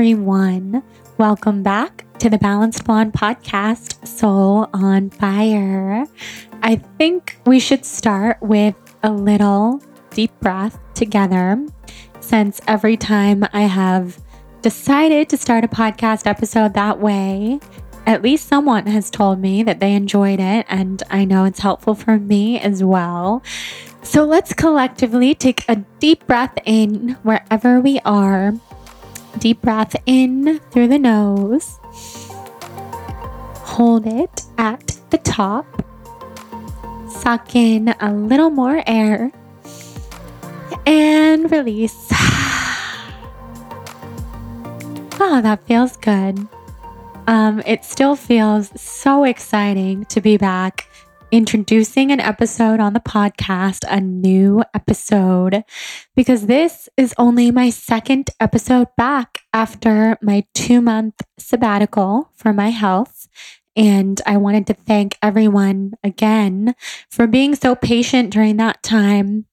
everyone. Welcome back to the Balanced Blonde podcast, Soul on Fire. I think we should start with a little deep breath together, since every time I have decided to start a podcast episode that way, at least someone has told me that they enjoyed it, and I know it's helpful for me as well. So let's collectively take a deep breath in wherever we are. Deep breath in through the nose. Hold it at the top. Suck in a little more air. And release. Oh, that feels good. Um, it still feels so exciting to be back introducing an episode on the podcast, a new episode, because this is only my second episode back after my two month sabbatical for my health. And I wanted to thank everyone again for being so patient during that time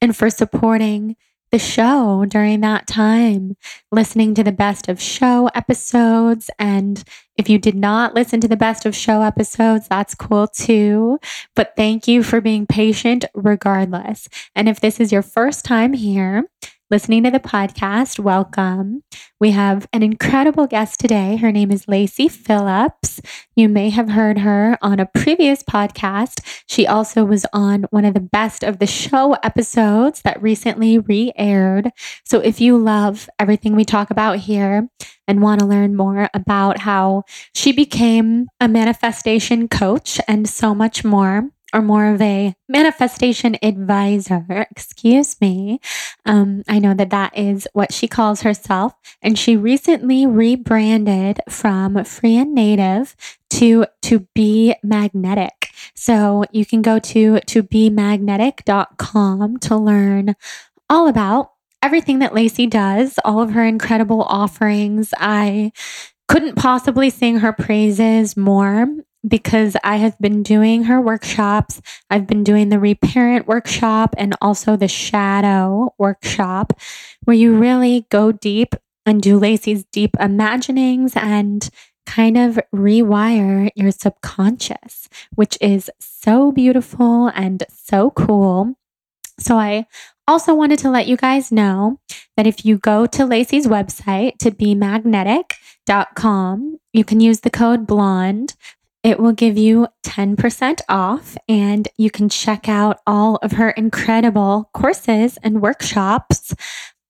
and for supporting the show during that time, listening to the best of show episodes. And if you did not listen to the best of show episodes, that's cool too. But thank you for being patient regardless. And if this is your first time here, listening to the podcast, welcome. We have an incredible guest today. Her name is Lacy Phillips. You may have heard her on a previous podcast. She also was on one of the best of the show episodes that recently re aired. So if you love everything we talk about here and want to learn more about how she became a manifestation coach and so much more, or more of a manifestation advisor, excuse me. Um, I know that that is what she calls herself. And she recently rebranded from Free and Native to to be magnetic. So you can go to to be magnetic.com to learn all about everything that Lacy does, all of her incredible offerings. I couldn't possibly sing her praises more because I have been doing her workshops. I've been doing the reparent workshop and also the shadow workshop, where you really go deep and do Lacy's deep imaginings and kind of rewire your subconscious, which is so beautiful and so cool. So I also wanted to let you guys know that if you go to Lacy's website to be magnetic.com, you can use the code blonde it will give you 10% off, and you can check out all of her incredible courses and workshops.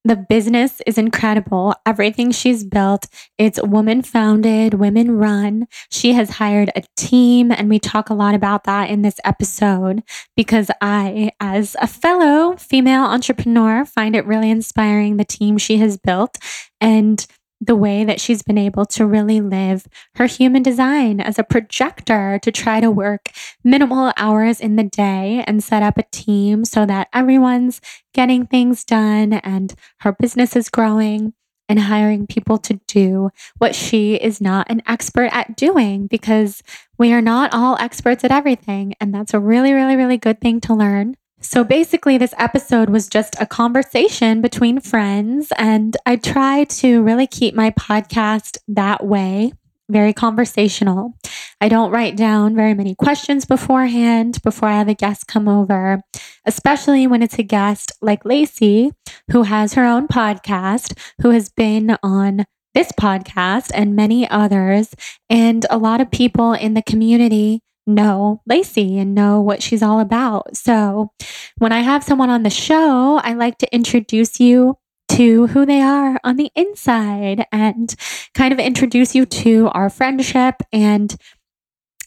The business is incredible. Everything she's built, it's woman founded, women run. She has hired a team, and we talk a lot about that in this episode because I, as a fellow female entrepreneur, find it really inspiring the team she has built. And the way that she's been able to really live her human design as a projector to try to work minimal hours in the day and set up a team so that everyone's getting things done and her business is growing and hiring people to do what she is not an expert at doing because we are not all experts at everything. And that's a really, really, really good thing to learn. So basically, this episode was just a conversation between friends, and I try to really keep my podcast that way, very conversational. I don't write down very many questions beforehand before I have a guest come over, especially when it's a guest like Lacy, who has her own podcast, who has been on this podcast and many others, and a lot of people in the community know Lacy and know what she's all about. So when I have someone on the show, I like to introduce you to who they are on the inside and kind of introduce you to our friendship and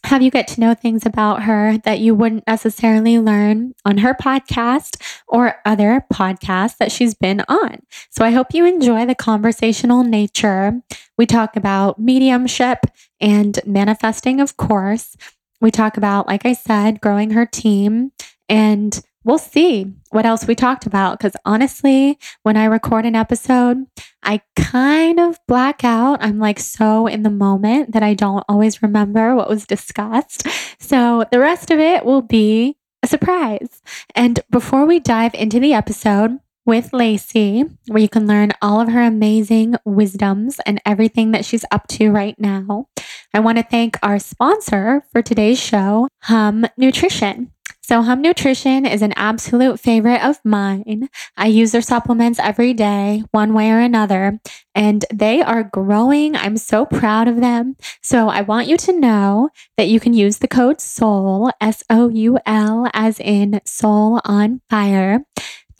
have you get to know things about her that you wouldn't necessarily learn on her podcast or other podcasts that she's been on. So I hope you enjoy the conversational nature. We talk about mediumship and manifesting, of course. We talk about, like I said, growing her team and we'll see what else we talked about. Because honestly, when I record an episode, I kind of black out. I'm like so in the moment that I don't always remember what was discussed. So the rest of it will be a surprise. And before we dive into the episode, with Lacy, where you can learn all of her amazing wisdoms and everything that she's up to right now. I want to thank our sponsor for today's show, Hum Nutrition. So, Hum Nutrition is an absolute favorite of mine. I use their supplements every day, one way or another, and they are growing. I'm so proud of them. So, I want you to know that you can use the code SOUL, S O U L, as in soul on fire,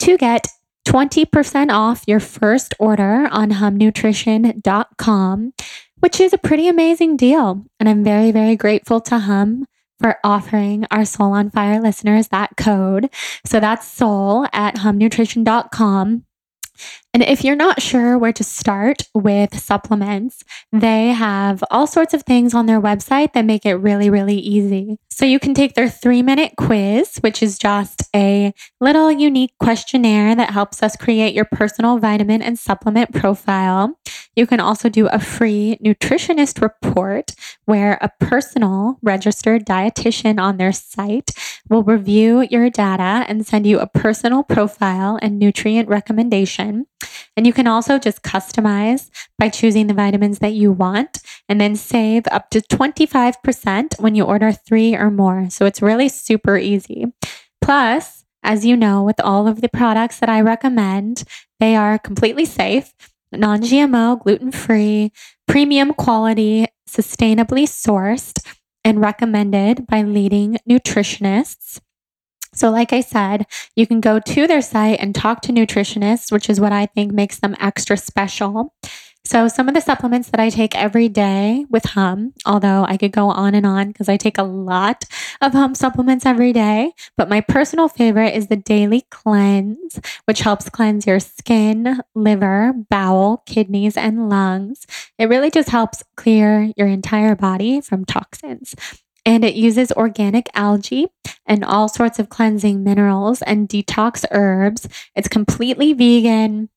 to get 20% off your first order on humnutrition.com, which is a pretty amazing deal. And I'm very, very grateful to Hum for offering our Soul on Fire listeners that code. So that's soul at humnutrition.com. And if you're not sure where to start with supplements, they have all sorts of things on their website that make it really, really easy. So you can take their three minute quiz, which is just a little unique questionnaire that helps us create your personal vitamin and supplement profile. You can also do a free nutritionist report where a personal registered dietitian on their site will review your data and send you a personal profile and nutrient recommendation. And you can also just customize by choosing the vitamins that you want and then save up to 25% when you order three or more. So it's really super easy. Plus, as you know, with all of the products that I recommend, they are completely safe, non GMO, gluten free, premium quality, sustainably sourced, and recommended by leading nutritionists. So, like I said, you can go to their site and talk to nutritionists, which is what I think makes them extra special. So, some of the supplements that I take every day with Hum, although I could go on and on because I take a lot of Hum supplements every day, but my personal favorite is the Daily Cleanse, which helps cleanse your skin, liver, bowel, kidneys, and lungs. It really just helps clear your entire body from toxins and it uses organic algae and all sorts of cleansing minerals and detox herbs. It's completely vegan.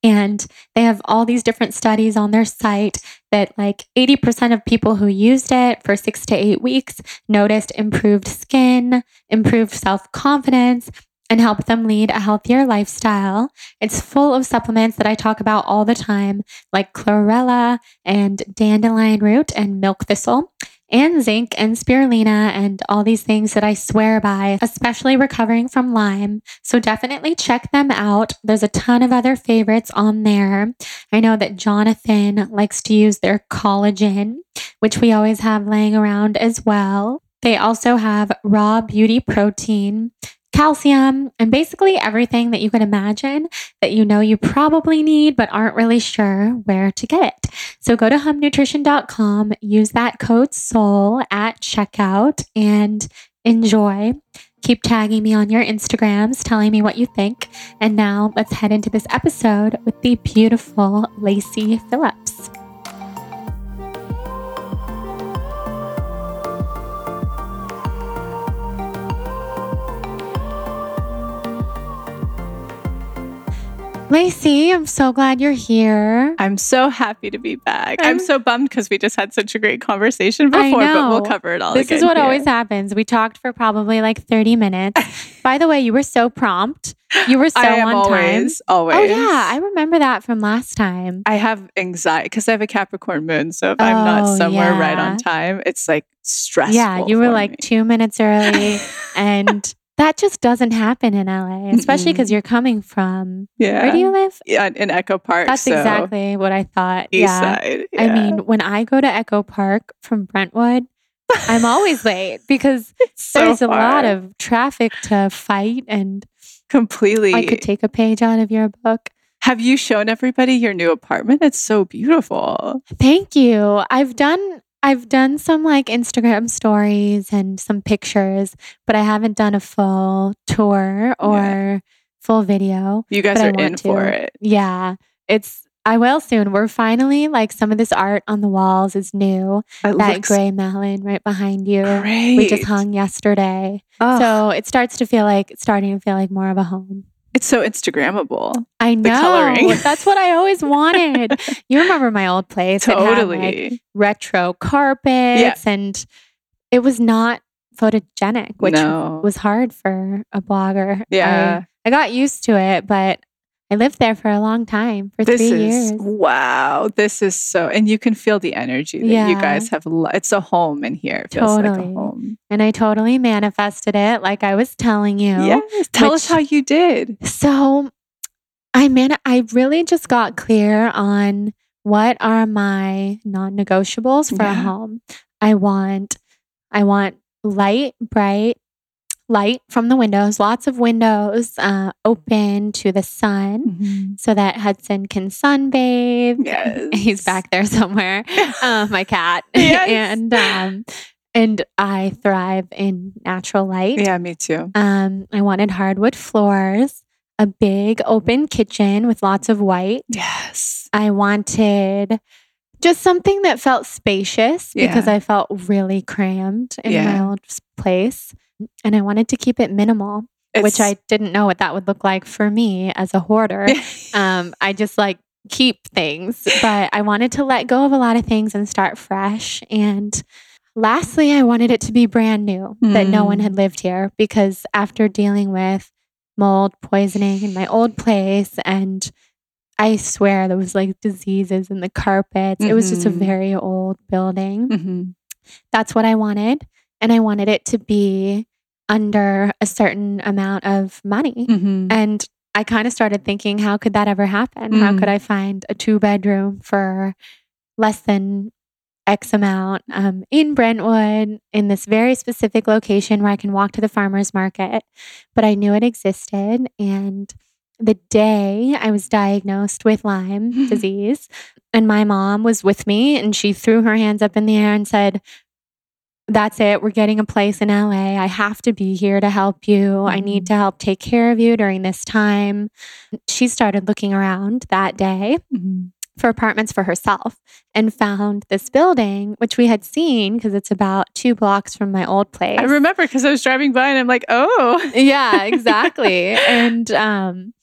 And they have all these different studies on their site that, like 80% of people who used it for six to eight weeks noticed improved skin, improved self confidence, and helped them lead a healthier lifestyle. It's full of supplements that I talk about all the time, like chlorella and dandelion root and milk thistle and zinc and spirulina and all these things that I swear by, especially recovering from Lyme. So definitely check them out. There's a ton of other favorites on there. I know that Jonathan likes to use their collagen, which we always have laying around as well. They also have raw beauty protein calcium, and basically everything that you can imagine that you know you probably need but aren't really sure where to get it. So go to humnutrition.com, use that code SOUL at checkout, and enjoy. Keep tagging me on your Instagrams, telling me what you think. And now let's head into this episode with the beautiful Lacy Phillips. Lacy, I'm so glad you're here. I'm so happy to be back. I'm, I'm so bummed because we just had such a great conversation before, but we'll cover it all. This is what here. always happens. We talked for probably like 30 minutes. By the way, you were so prompt. You were so on always, time. Always. Oh yeah, I remember that from last time. I have anxiety because I have a Capricorn moon, so if oh, I'm not oh, somewhere yeah. right on time, it's like stressful. Yeah, you were like two minutes early, and that just doesn't happen in LA, especially because you're coming from. Yeah. Where do you live? Yeah, in Echo Park. That's so exactly what I thought. East yeah. Side. Yeah. I mean, when I go to Echo Park from Brentwood, I'm always late because so there's a lot of traffic to fight and completely. I could take a page out of your book. Have you shown everybody your new apartment? It's so beautiful. Thank you. I've done I've done some like Instagram stories and some pictures, but I haven't done a full tour or yeah. full video. You guys are in to. for it. Yeah. It's I will soon. We're finally like some of this art on the walls is new. It that gray melon right behind you. Great. We just hung yesterday. Oh. So it starts to feel like it's starting to feel like more of a home. It's so Instagrammable. I know. That's what I always wanted. you remember my old place? Totally. Had, like, retro carpets yeah. and it was not photogenic, which no. was hard for a blogger. Yeah. I, I got used to it, but I lived there for a long time, for this three is, years. Wow. This is so, and you can feel the energy that Yeah. you guys have. lo- It's a home in here. It feels like a Totally. home. And I totally manifested it, like I was telling you. Yes. Tell us how you did. So I man I really just got clear on what are my non-negotiables for a home. I want I want light, bright light from the windows, lots of windows uh, open to the sun so that Hudson can sunbathe. Yes. He's back there somewhere. Uh, my cat. Yes. and um and I thrive in natural light. Yeah, me too. Um, I wanted hardwood floors, a big open kitchen with lots of white. Yes. I wanted just something that felt spacious because Yeah. I felt really crammed in my old place. And I wanted to keep it minimal, which I didn't know what that would look like for me as a hoarder. um, I just like keep things, but I wanted to let go of a lot of things and start fresh. And lastly, I wanted it to be brand new, that no one Mm. had lived here because after dealing with mold poisoning in my old place and I swear there was like diseases in the carpets. It was just a Mhm. very old building. Mhm. That's what I wanted. And I wanted it to be under a certain amount of money. Mhm. And I kind of started thinking, how could that ever happen? How Mm. could I find a two bedroom for less than X amount um, in Brentwood in this very specific location where I can walk to the farmer's market? But I knew it existed. And the day I was diagnosed with Lyme disease, and my mom was with me, and she threw her hands up in the air and said, that's it. We're getting a place in LA. I have to be here to help you. I need to help take care of you during this time. She started looking around that day Mhm. for apartments for herself and found this building, which we had seen because it's about two blocks from my old place. I remember because I was driving by and I'm like, oh. yeah, exactly. and um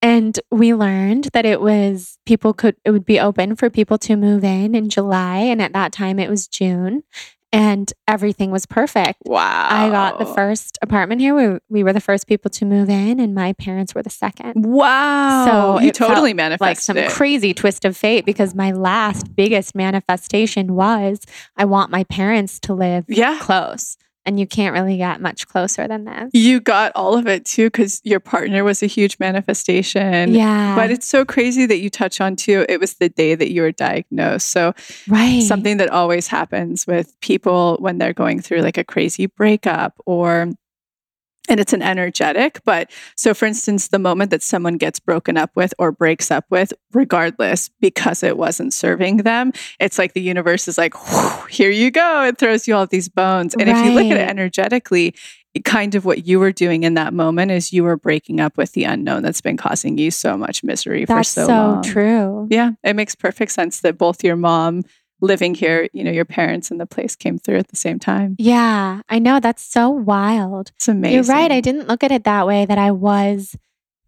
and we learned that it was people could it would be open for people to move in in July and at that time it was June and everything was perfect. Wow. I got the first apartment here. We, we were the first people to move in and my parents were the second. Wow. So you totally Like some it. crazy twist of fate because my last biggest manifestation was I want my parents to live yeah. close. And you can't really get much closer than this. You got all of it too because your partner was a huge manifestation. yeah. But it's so crazy that you touch on too. It was the day that you were diagnosed. So right. something that always happens with people when they're going through like a crazy breakup or and it's an energetic but so for instance the moment that someone gets broken up with or breaks up with regardless because it wasn't serving them it's like the universe is like here you go it throws you all these bones. And if you look at it energetically kind of what you were doing in that moment is you were breaking up with the unknown that's been causing you so much misery for That's so, so, long. true. yeah, it makes perfect sense that both your mom living here, you know, your parents and the place came through at the same time. Yeah, I know. That's so wild. It's amazing. You're right. I didn't look at it that way that I was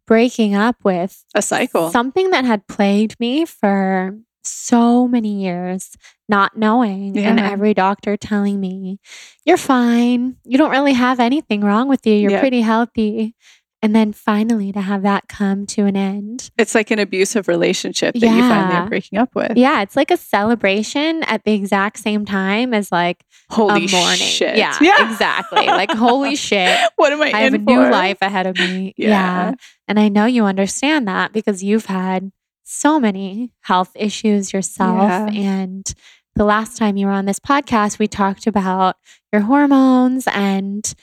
breaking up with a cycle. something that had plagued me for so many years, not knowing, and every doctor telling me, You're fine. You don't really have anything wrong with you. You're Yeah. pretty healthy. And then finally to have that come to an end. it's like an abusive relationship that you finally are breaking up with. Yeah, it's like a celebration at the exact same time as like Holy a morning. shit. Yeah, exactly. Like, holy shit. What am I, I have a in new life ahead of me. Yeah. Yeah. And I know you understand that because you've had so many health issues yourself. Yeah. And the last time you were on this podcast, we talked about your hormones and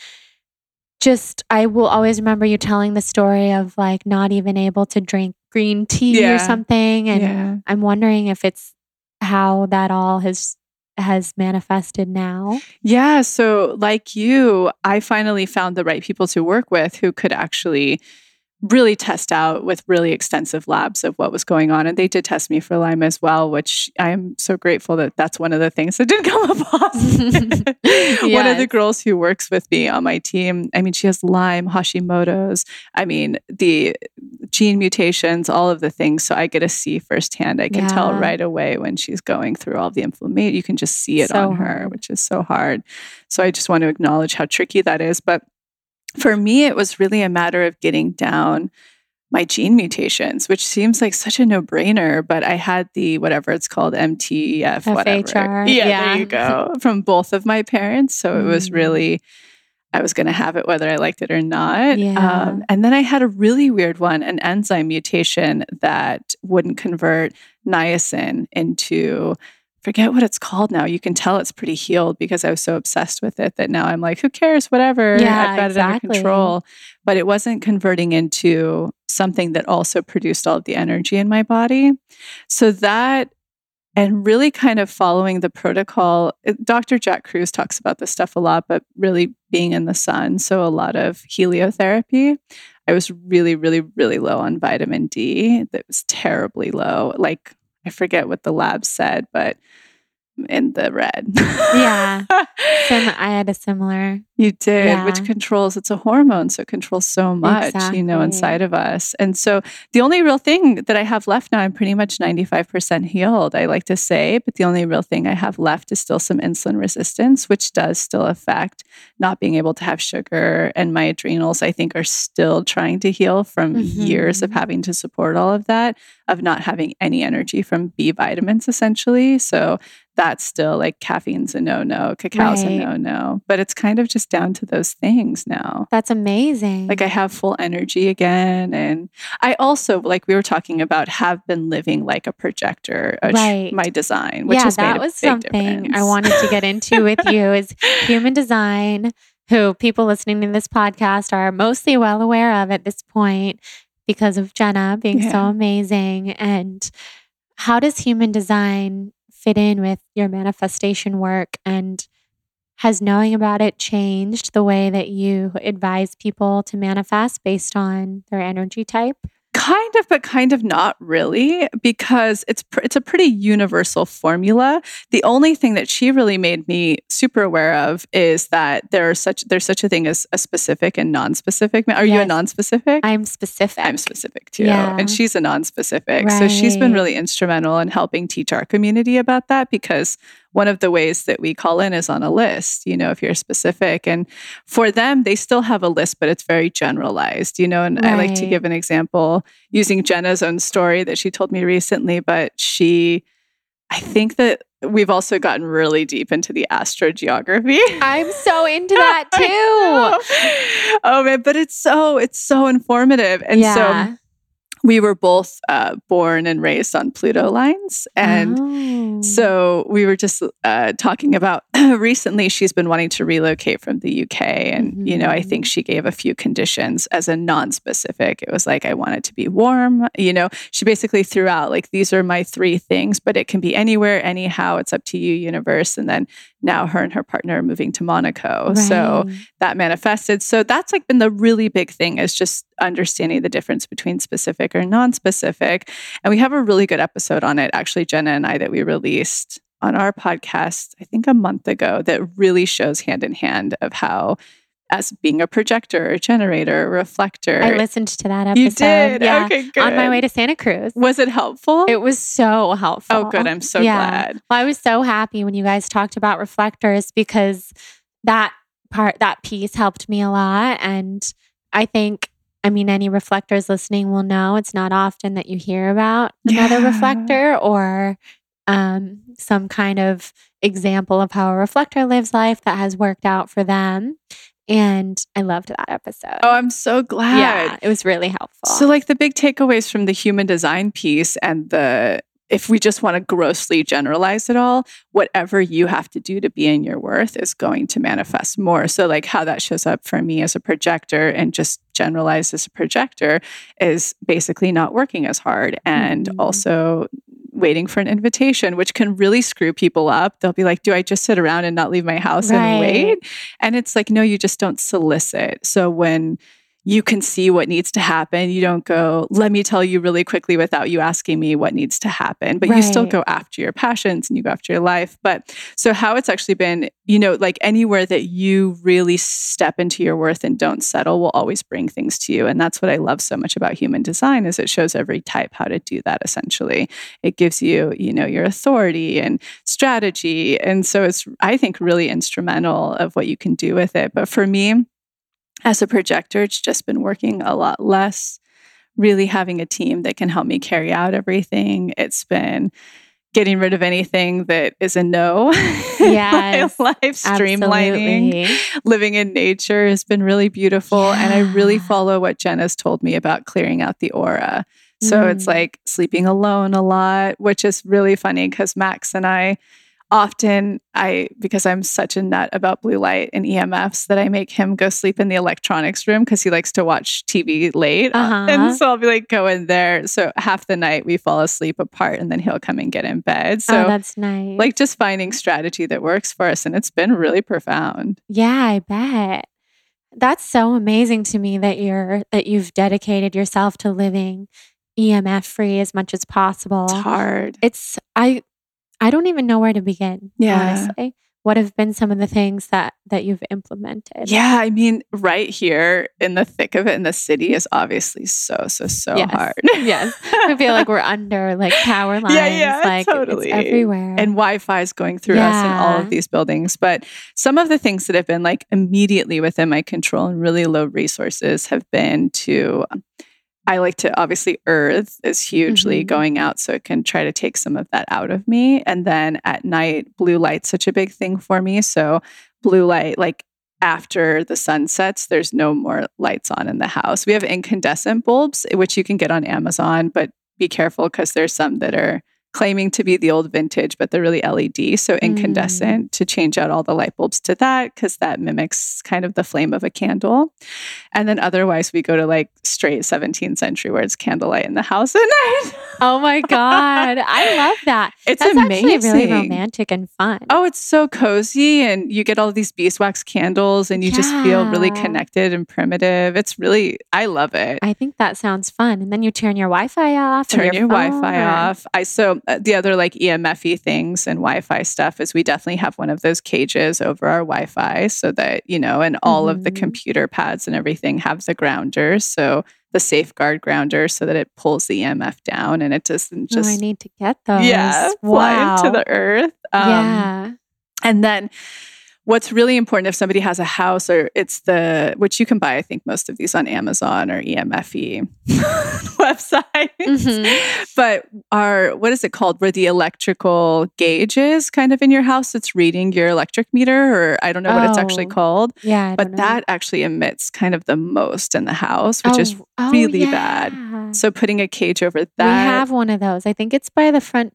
just, I will always remember you telling the story of like not even able to drink green tea Yeah. or something. And yeah. I'm wondering if it's how that all has has manifested now. Yeah. So, like you, I finally found the right people to work with who could actually really test out with really extensive labs of what was going on. And they did test me for Lyme as well, which I am so grateful that that's one of the things that didn't come up positive. One of the girls who works with me on my team, I mean, she has Lyme, Hashimoto's, I mean, the gene mutations, all of the things. So I get to see firsthand. I can tell right away when she's going through all the inflammation. You can just see it So on her, hard. which is so hard. So I just want to acknowledge how tricky that is. But for me, it was really a matter of getting down my gene mutations, which seems like such a no brainer, but I had the whatever it's called, MTF, whatever. FHR, Yeah, yeah. there you go. From both of my parents. So it was Mm. really, I was going to have it whether I liked it or not. Yeah. Um, and then I had a really weird one, an enzyme mutation that wouldn't convert niacin into. Forget what it's called now. You can tell it's pretty healed because I was so obsessed with it that now I'm like, who cares? Whatever. Yeah, I've got it exactly. under control but it wasn't converting into something that also produced all of the energy in my body. So that and really kind of following the protocol. Dr. Jack Kruse talks about this stuff a lot, but really being in the sun. So a lot of heliotherapy. I was really, really, really low on vitamin D. That was terribly low. Like I forget what the lab said, but in the red. Yeah. Sim- I had a similar. You did, which controls, it's a hormone, so it controls so much, you know, inside of us. And so the only real thing that I have left now, I'm pretty much 95% healed, I like to say, but the only real thing I have left is still some insulin resistance, which does still affect not being able to have sugar. And my adrenals, I think, are still trying to heal from years of Mhm. having to support all of that, of not having any energy from B vitamins, essentially. So that's still like caffeine's a no no, cacao's Right. a no no. But it's kind of just down to those things now. That's amazing. Like I have full energy again. And I also, like we were talking about, have been living like a projector, which Right. my design, which yeah, has made that a was something I wanted to get into with you is human design, who people listening to this podcast are mostly well aware of at this point because of Jenna being so amazing. And how does human design fit in with your manifestation work? And has knowing about it changed the way that you advise people to manifest based on their energy type? Kind of, but kind of not really, because it's pr- it's a pretty universal formula. The only thing that she really made me super aware of is that there are such there's such a thing as a specific and non-specific. Are you a non-specific? I'm specific. I'm specific too. Yeah. And she's a non-specific. So she's been really instrumental in helping teach our community about that because one of the ways that we call in is on a list, you know, if you're specific. And for them, they still have a list, but it's very generalized, you know. And I like to give an example using Jenna's own story that she told me recently, but she I think that we've also gotten really deep into the astrogeography. I'm so into that too. oh man, but it's so it's so informative. And so yeah. We were both uh, born and raised on Pluto lines. And Oh. so we were just uh, talking about recently, she's been wanting to relocate from the UK. And, you know, I think mm-hmm. she gave a few conditions as a non specific. It was like, I want it to be warm. You know, she basically threw out, like, these are my three things, but it can be anywhere, anyhow. It's up to you, universe. And then now her and her partner are moving to Monaco. So that manifested. So that's like been the really big thing is just understanding the difference between specific or non-specific. And we have a really good episode on it, actually, Jenna and I, that we released on our podcast, I think a month ago, that really shows hand in hand of how as being a projector, a generator, a reflector. I listened to that episode. you did. Yeah. Okay, good. On my way to Santa Cruz. Was it helpful? It was so helpful. oh, good. I'm so Yeah. glad. Well, I was so happy when you guys talked about reflectors because that part, that piece helped me a lot. And I think, I mean, any reflectors listening will know it's not often that you hear about another Yeah. reflector or um, some kind of example of how a reflector lives life that has worked out for them. And I loved that episode. Oh, I'm so glad. yeah, it was really helpful. So, like the big takeaways from the human design piece and the if we just want to grossly generalize it all, whatever you have to do to be in your worth is going to manifest more. So, like how that shows up for me as a projector and just generalized as a projector is basically not working as hard and Mhm. also waiting for an invitation, which can really screw people up. They'll be like, Do I just sit around and not leave my house and wait? And it's like, no, you just don't solicit. So when you can see what needs to happen, you don't go, let me tell you really quickly without you asking me what needs to happen. But you still go after your passions and you go after your life. But so, how it's actually been, you know, like anywhere that you really step into your worth and don't settle will always bring things to you. And that's what I love so much about human design is it shows every type how to do that essentially. It gives you, you know, your authority and strategy. And so it's, I think, really instrumental of what you can do with it. But for me, as a projector, it's just been working a lot less really having a team that can help me carry out everything. It's been getting rid of anything that is a no. Yes, life streamlining, Absolutely. living in nature has been really beautiful. And I really follow what Jenna's told me about clearing out the aura. So it's Mm. like sleeping alone a lot, which is really funny because Max and I often I because I'm such a nut about blue light and EMFs that I make him go sleep in the electronics room because he likes to watch TV late. Uh-huh. And so I'll be like, go in there. So half the night we fall asleep apart and then he'll come and get in bed. So oh, that's nice. like just finding strategy that works for us. And it's been really profound. Yeah, I bet. That's so amazing to me that you're that you've dedicated yourself to living EMF free as much as possible. It's hard. It's I I don't even know where to begin, Yeah. honestly. What have been some of the things that that you've implemented? Yeah, I mean, right here in the thick of it in the city is obviously so, so, so Yes. hard. Yes. I feel like we're under like power lines. Yeah, yeah, like totally. it's everywhere. and Wi-Fi is going through us in all of these buildings. But some of the things that have been like immediately within my control and really low resources have been to. Um, I like to obviously earth is hugely Mhm. going out so it can try to take some of that out of me. And then at night, blue light's such a big thing for me. So blue light, like after the sun sets, there's no more lights on in the house. We have incandescent bulbs, which you can get on Amazon, but be careful because there's some that are claiming to be the old vintage, but they're really LED. So mm. incandescent to change out all the light bulbs to that because that mimics kind of the flame of a candle. And then otherwise, we go to like straight 17th century where it's candlelight in the house at night. oh my God. I love that. It's That's amazing. actually really romantic and fun. Oh, it's so cozy, and you get all these beeswax candles, and you just feel really connected and primitive. It's really, I love it. I think that sounds fun. And then you turn your Wi-Fi off. Turn your, phone Wi-Fi off. I so the other like EMFy things and Wi-Fi stuff is we definitely have one of those cages over our Wi-Fi so that you know, and all of the Mhm. computer pads and everything have the grounders. So the safeguard grounder so that it pulls the EMF down and it doesn't Oh, I need to get those. yeah fly wow. into the earth. Um, yeah. And then what's really important if somebody has a house or it's the which you can buy, I think most of these on Amazon or EMFE websites. Mhm. But are what is it called? Where the electrical gauge is kind of in your house, it's reading your electric meter, or I don't know what it's actually Oh, called. Yeah. I But that actually emits kind of the most in the house, which is Oh, oh, really bad. so putting a cage over that. we have one of those. I think it's by the front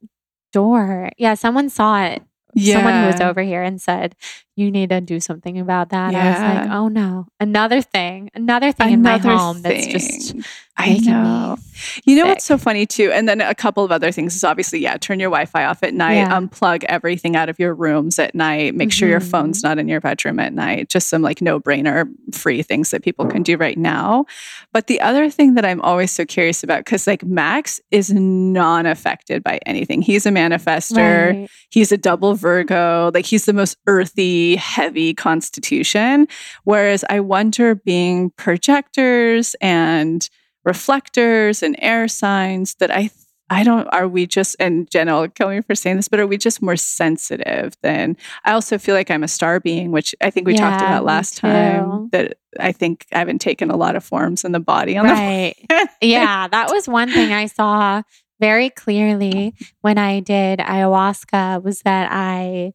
door. Yeah, someone saw it. yeah. Someone who was over here and said, "You need to do something about that." I was like, "Oh no, another thing, another thing in my Another home that's just. I know. You know what's so funny too? And then a couple of other things is obviously, yeah, turn your Wi Fi off at night, Yeah. unplug everything out of your rooms at night, make sure your phone's mm-hmm. not in your bedroom at night. Just some like no brainer free things that people can do right now. But the other thing that I'm always so curious about, because like Max is non affected by anything. He's a manifester, right. he's a double Virgo, like he's the most earthy, heavy constitution. Whereas I wonder being projectors and reflectors and air signs that I I don't are we just and Jenna will kill me for saying this, but are we just more sensitive than I also feel like I'm a star being, which I think we talked about last time. That I think I haven't taken a lot of forms in the body on Right. the yeah, that was one thing I saw very clearly when I did ayahuasca was that I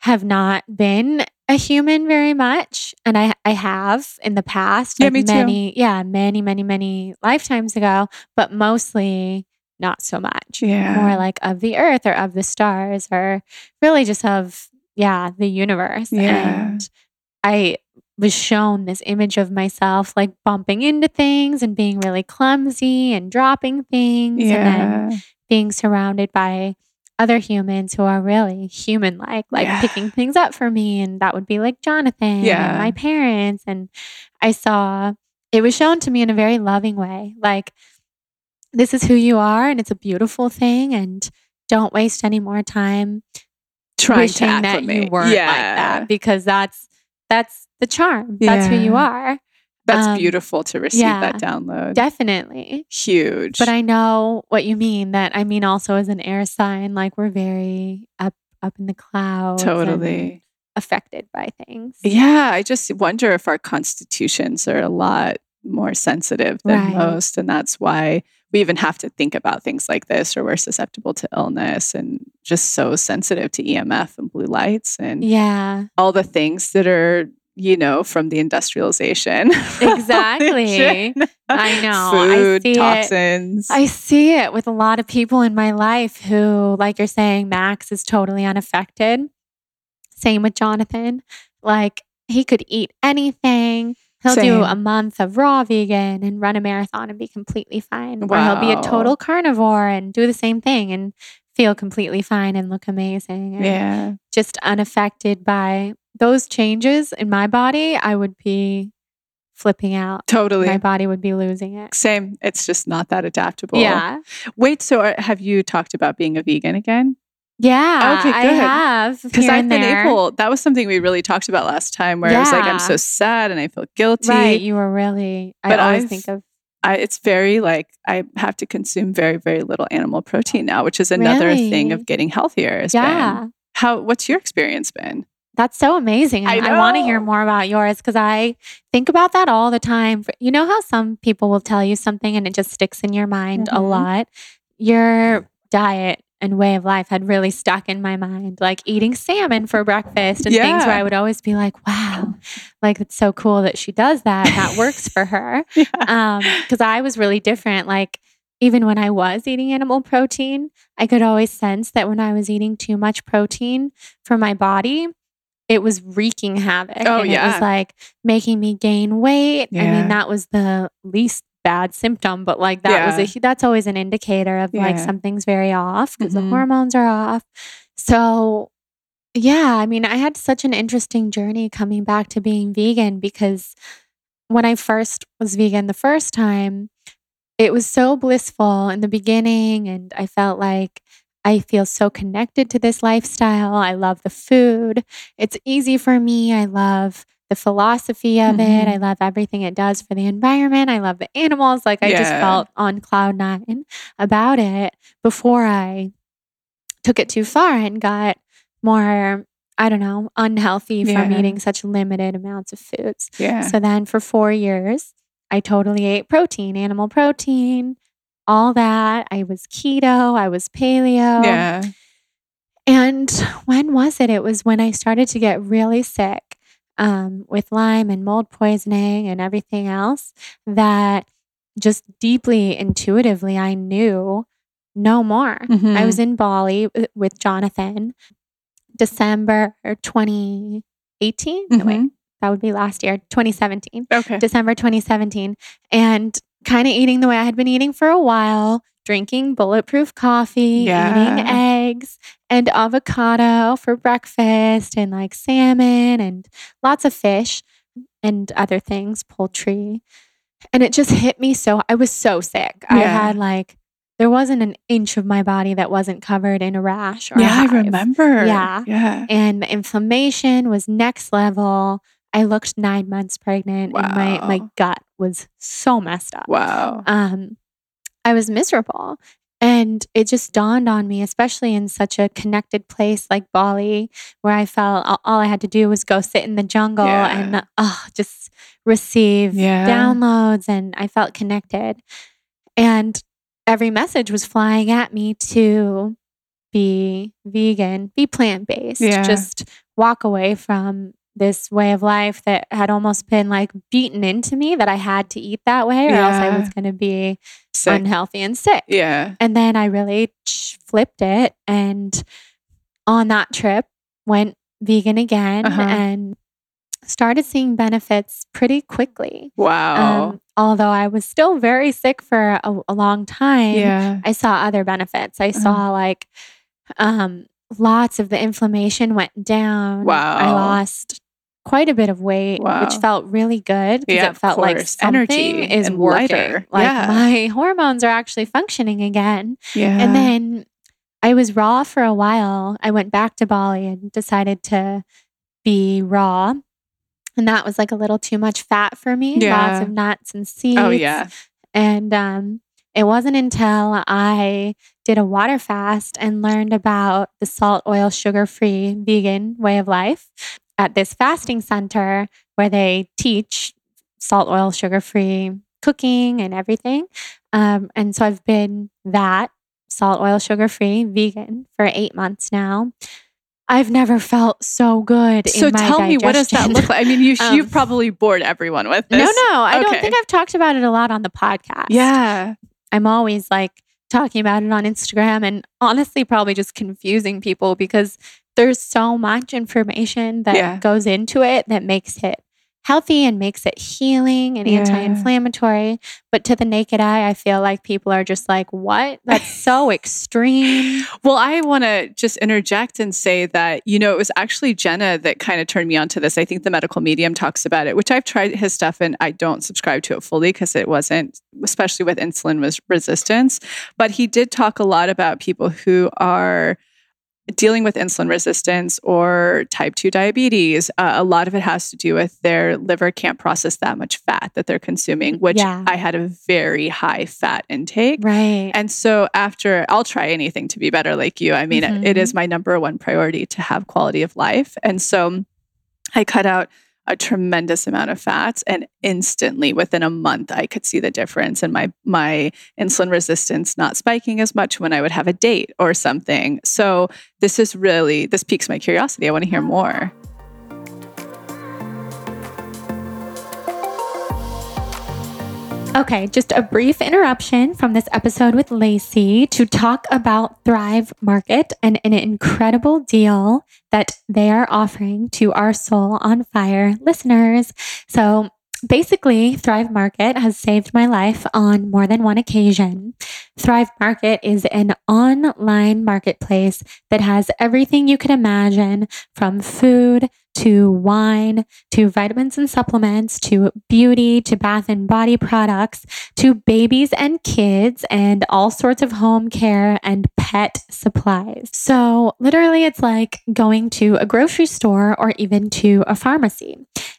have not been a human very much and I I have in the past Yeah, like me too. many yeah many many many lifetimes ago but mostly not so much Yeah. more like of the earth or of the stars or really just of yeah the universe Yeah. and I was shown this image of myself like bumping into things and being really clumsy and dropping things and then being surrounded by other humans who are really human like like Yeah. picking things up for me and that would be like Jonathan Yeah. and my parents and I saw it was shown to me in a very loving way like this is who you are and it's a beautiful thing and don't waste any more time Trying to wishing that you weren't yeah. like that because that's that's the charm. That's who you are. That's Um, beautiful to receive yeah. that download. Definitely. Huge. But I know what you mean that I mean also as an air sign like we're very up up in the clouds totally. affected by things. Yeah, I just wonder if our constitutions are a lot more sensitive than Right. most. And that's why we even have to think about things like this, or we're susceptible to illness and just so sensitive to EMF and blue lights and Yeah. all the things that are, you know, from the industrialization. Exactly. I know. I Food, see it. toxins. I see it with a lot of people in my life who, like you're saying, Max is totally unaffected. Same with Jonathan. Like he could eat anything. He'll do a month of raw vegan and run a marathon and be completely fine. Or he'll be a total carnivore and do the same thing and feel completely fine and look amazing. Yeah. just unaffected by those changes in my body, I would be flipping out. Totally. My body would be losing it. Same. It's just not that adaptable. Yeah. Wait, so are, have you talked about being a vegan again? Yeah. Okay, I good. have. Because I've been there. able, that was something we really talked about last time where I was like, I'm so sad and I feel guilty. Right. You were really, I But always I've- think of, I, it's very like, I have to consume very, very little animal protein now, which is another thing of getting healthier. has been. yeah. How, what's your experience been? That's so amazing. I I, want to hear more about yours because I think about that all the time. You know how some people will tell you something and it just sticks in your mind a Mhm. lot? Your diet and way of life had really stuck in my mind, like eating salmon for breakfast and things where I would always be like, wow, like it's so cool that she does that. That works for her. Yeah. um because i was really different like even when i was eating animal protein i could always sense that when i was eating too much protein for my body it was wreaking havoc Oh, and it was like making me gain weight i Yeah. mean that was the least bad symptom but like that was a that's always an indicator of like something's very off because Mhm. the hormones are off so yeah i mean i had such an interesting journey coming back to being vegan because when I first was vegan the first time, it was so blissful in the beginning. And I felt like I feel so connected to this lifestyle. I love the food. It's easy for me. I love the philosophy of it. Mm-hmm. I love everything it does for the environment. I love the animals. Like I just felt on cloud nine about it before I took it too far and got more, I don't know, unhealthy from eating such limited amounts of foods. Yeah. So then for four years, I totally ate protein, animal protein, all that. I was keto, I was paleo. yeah. And when was it? It was when I started to get really sick um, with Lyme and mold poisoning and everything else that just deeply intuitively I knew no more. I Mhm. was in Bali with Jonathan December 2018. No, wait, Mhm. that would be last year, 2017. Okay. December 2017, and kind of eating the way I had been eating for a while, drinking bulletproof coffee, eating eggs and avocado for breakfast, and like salmon and lots of fish and other things, poultry. And it just hit me so I was so sick. I had like there wasn't an inch of my body that wasn't covered in a rash or Yeah, I remember. Yeah. Yeah. and the inflammation was next level. I looked nine months pregnant, and my my gut was so messed up. Wow. Um, I was miserable, and it just dawned on me, especially in such a connected place like Bali, where I felt all, all I had to do was go sit in the jungle Yeah. and oh, just receive Yeah. downloads, and I felt connected. And every message was flying at me to be vegan, be plant based, Yeah. just walk away from this way of life that had almost been like beaten into me that I had to eat that way or else I was going to be Sick. unhealthy and sick. yeah. And then I really flipped it and on that trip went vegan again Uh-huh. and started seeing benefits pretty quickly. Wow. Um, although I was still very sick for a, a long time, yeah. I saw other benefits. I Uh-huh. saw like um, lots of the inflammation went down. Wow. I lost quite a bit of weight, which felt really good because Yeah, it felt like Energy is working. lighter. Like Yeah. my hormones are actually functioning again. Yeah. And then I was raw for a while. I went back to Bali and decided to be raw. And that was like a little too much fat for me. Yeah. Lots of nuts and seeds. oh yeah. And um, it wasn't until I did a water fast and learned about the salt, oil, sugar free vegan way of life at this fasting center where they teach salt, oil, sugar free cooking and everything. Um, and so I've been that salt, oil, sugar free vegan for eight months now. I've never felt so good. So tell digestion. me, what does that look like? I mean, you, Um, you've probably bored everyone with this. No, no, I don't think I've talked about it a lot on the podcast. Yeah. I'm always like talking about it on Instagram and honestly, probably just confusing people because there's so much information that Yeah. goes into it that makes it healthy and makes it healing and Yeah. anti inflammatory. But to the naked eye, I feel like people are just like, what? That's so extreme. Well, I want to just interject and say that, you know, it was actually Jenna that kind of turned me on to this. I think the medical medium talks about it, which I've tried his stuff and I don't subscribe to it fully because it wasn't, especially with insulin was resistance. But he did talk a lot about people who are dealing with insulin resistance or type 2 diabetes. Uh, a lot of it has to do with their liver can't process that much fat that they're consuming, which Yeah. I had a very high fat intake. Right. And so after I'll try anything to be better like you. I mean, it- it Mhm. is my number one priority to have quality of life. And so I cut out a tremendous amount of fats and instantly within a month I could see the difference in my my insulin resistance not spiking as much when I would have a date or something. So this is really this piques my curiosity. I want to hear more. Okay, just a brief interruption from this episode with Lacy to talk about Thrive Market and an incredible deal that they are offering to our Soul on Fire listeners. So, basically, Thrive Market has saved my life on more than one occasion. Thrive Market is an online marketplace that has everything you could imagine from food to wine to vitamins and supplements to beauty to bath and body products to babies and kids and all sorts of home care and pet supplies. So, literally, it's like going to a grocery store or even to a pharmacy.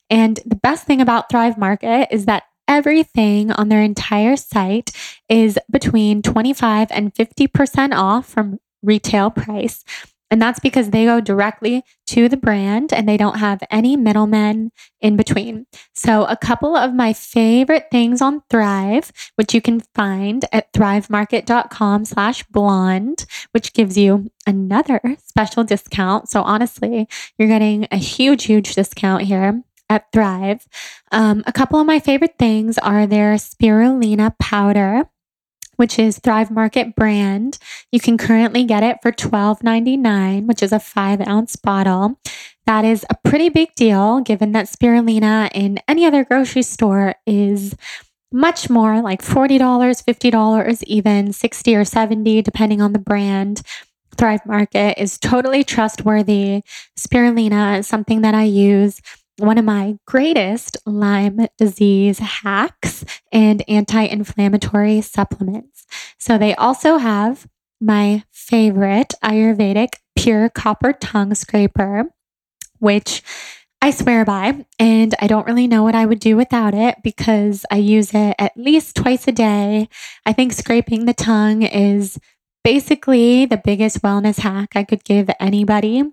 And the best thing about Thrive Market is that everything on their entire site is between 25 and 50% off from retail price. And that's because they go directly to the brand and they don't have any middlemen in between. So, a couple of my favorite things on Thrive, which you can find at thrivemarket.com slash blonde, which gives you another special discount. So, honestly, you're getting a huge, huge discount here at Thrive. Um, a couple of my favorite things are their spirulina powder which is Thrive Market brand. You can currently get it for $12.99, which is a five ounce bottle. That is a pretty big deal given that spirulina in any other grocery store is much more like $40, $50, even 60 or 70 depending on the brand. Thrive Market is totally trustworthy. Spirulina is something that I use one of my greatest Lyme disease hacks and anti inflammatory supplements. So, they also have my favorite Ayurvedic pure copper tongue scraper, which I swear by, and I don't really know what I would do without it because I use it at least twice a day. I think scraping the tongue is basically the biggest wellness hack I could give anybody.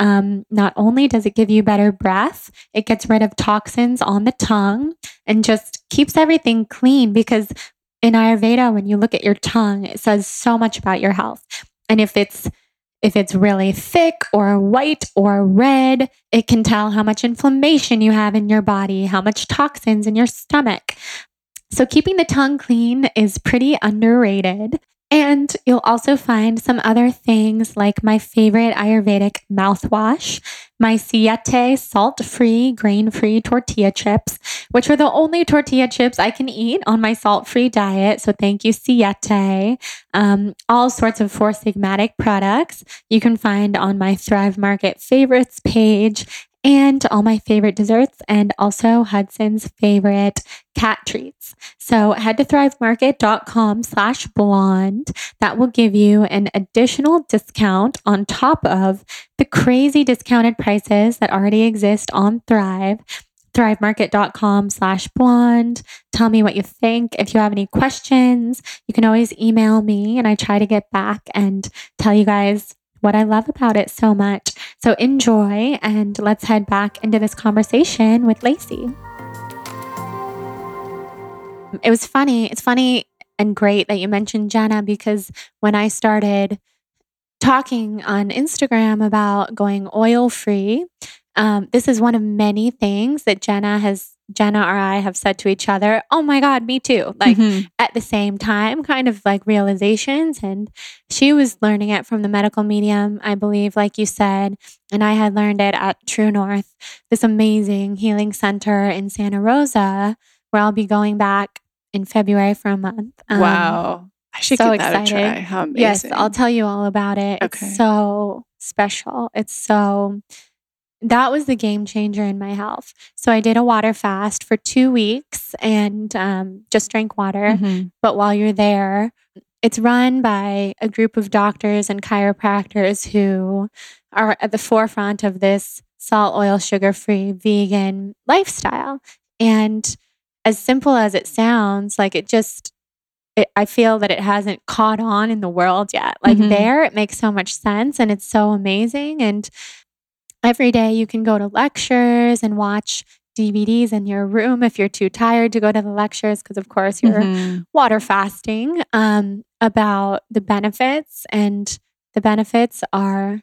Um, not only does it give you better breath, it gets rid of toxins on the tongue and just keeps everything clean because in Ayurveda, when you look at your tongue, it says so much about your health. And if it's if it's really thick or white or red, it can tell how much inflammation you have in your body, how much toxins in your stomach. So, keeping the tongue clean is pretty underrated. And you'll also find some other things like my favorite Ayurvedic mouthwash, my Siete salt free, grain free tortilla chips, which are the only tortilla chips I can eat on my salt free diet. So thank you, Siete. Um, all sorts of Four Sigmatic products you can find on my Thrive Market favorites page and all my favorite desserts and also Hudson's favorite cat treats. So head to thrivemarket.com slash blonde. That will give you an additional discount on top of the crazy discounted prices that already exist on Thrive. Thrivemarket.com slash blonde. Tell me what you think. If you have any questions, you can always email me and I try to get back and tell you guys what I love about it so much. So enjoy and let's head back into this conversation with Lacy. it was funny. It's funny and great that you mentioned Jenna because when I started talking on Instagram about going oil free, um, this is one of many things that Jenna has Jenna or I have said to each other, oh my God, me too. Like Mhm. at the same time, kind of like realizations. And she was learning it from the medical medium, I believe, like you said. And I had learned it at True North, this amazing healing center in Santa Rosa, where I'll be going back in February for a month. Um, wow. I should so give that a excited. try. How amazing. Yes, I'll tell you all about it. Okay. It's so special. It's so that was the game changer in my health. So I did a water fast for two weeks and um, just drank water. Mhm. But while you're there, it's run by a group of doctors and chiropractors who are at the forefront of this salt, oil, sugar free vegan lifestyle. And as simple as it sounds, like it just, it, I feel that it hasn't caught on in the world yet. Like Mhm. there, it makes so much sense and it's so amazing. And every day you can go to lectures and watch DVDs in your room if you're too tired to go to the lectures, because of course you're Mhm. water fasting um, about the benefits, and the benefits are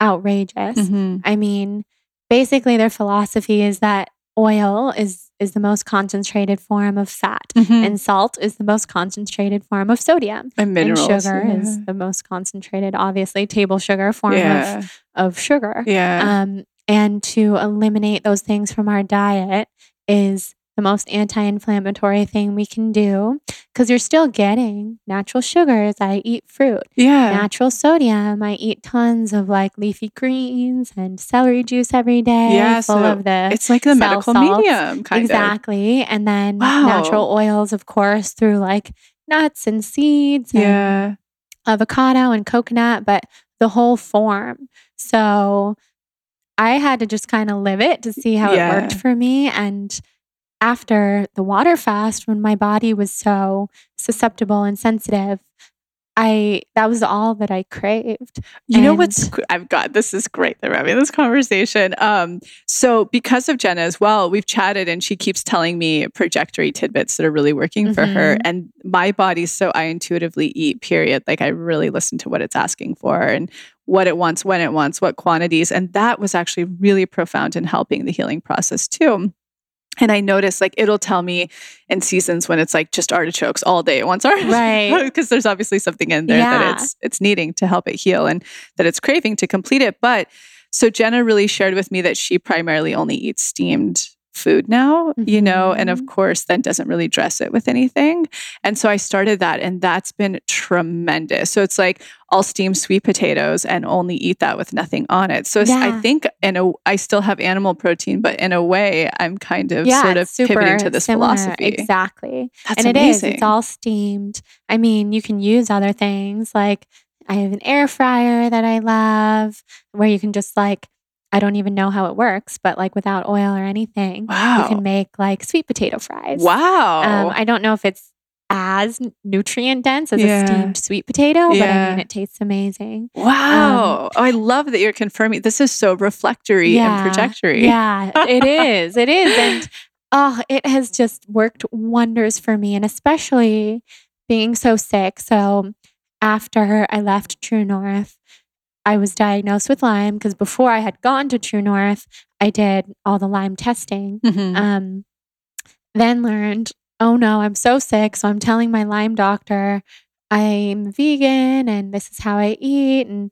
outrageous. Mhm. I mean, basically, their philosophy is that oil is is the most concentrated form of fat, Mhm. and salt is the most concentrated form of sodium, and minerals. and sugar yeah. is the most concentrated, obviously, table sugar form yeah. of of sugar. Yeah. Um, and to eliminate those things from our diet is the most anti inflammatory thing we can do because you're still getting natural sugars. I eat fruit, yeah. natural sodium. I eat tons of like leafy greens and celery juice every day, Yeah, full so of the It's like the medical salts. medium, kind of. exactly. And then Wow. natural oils, of course, through like nuts and seeds and Yeah. avocado and coconut, but the whole form. So I had to just kind of live it to see how Yeah. it worked for me. And after the water fast, when my body was so susceptible and sensitive, I that was all that I craved. You know what's I've got this is great that we're having this conversation. Um, so because of Jenna as well, we've chatted and she keeps telling me trajectory tidbits that are really working for her. Mhm. And my body's so I intuitively eat, period. Like I really listen to what it's asking for and what it wants, when it wants, what quantities. And that was actually really profound in helping the healing process too. And I notice like it'll tell me in seasons when it's like just artichokes all day. It wants artichokes. Right. Because there's obviously something in there Yeah. that it's it's needing to help it heal and that it's craving to complete it. But so Jenna really shared with me that she primarily only eats steamed food now, you know, and of Mhm. course then doesn't really dress it with anything. And so I started that and that's been tremendous. So it's like I'll steam sweet potatoes and only eat that with nothing on it. So it's, I think in a I still have animal protein, but in a way I'm kind of yeah, sort of pivoting to this similar. philosophy. Exactly. That's and it is. amazing. It's all steamed. I mean, you can use other things like I have an air fryer that I love where you can just like I don't even know how it works, but like without oil or anything, you can make like sweet potato fries. wow. Um, I don't know if it's as nutrient dense as Yeah. a steamed sweet potato, but I mean, it tastes amazing. Wow. oh, I love that you're confirming. This is so reflectory and projectory. Yeah, it is. It is. And oh, it has just worked wonders for me. And especially being so sick. So after I left True North, I was diagnosed with Lyme because before I had gone to True North, I did all the Lyme testing. Mhm. Um, then learned, oh no, I'm so sick. So I'm telling my Lyme doctor I'm vegan and this is how I eat. And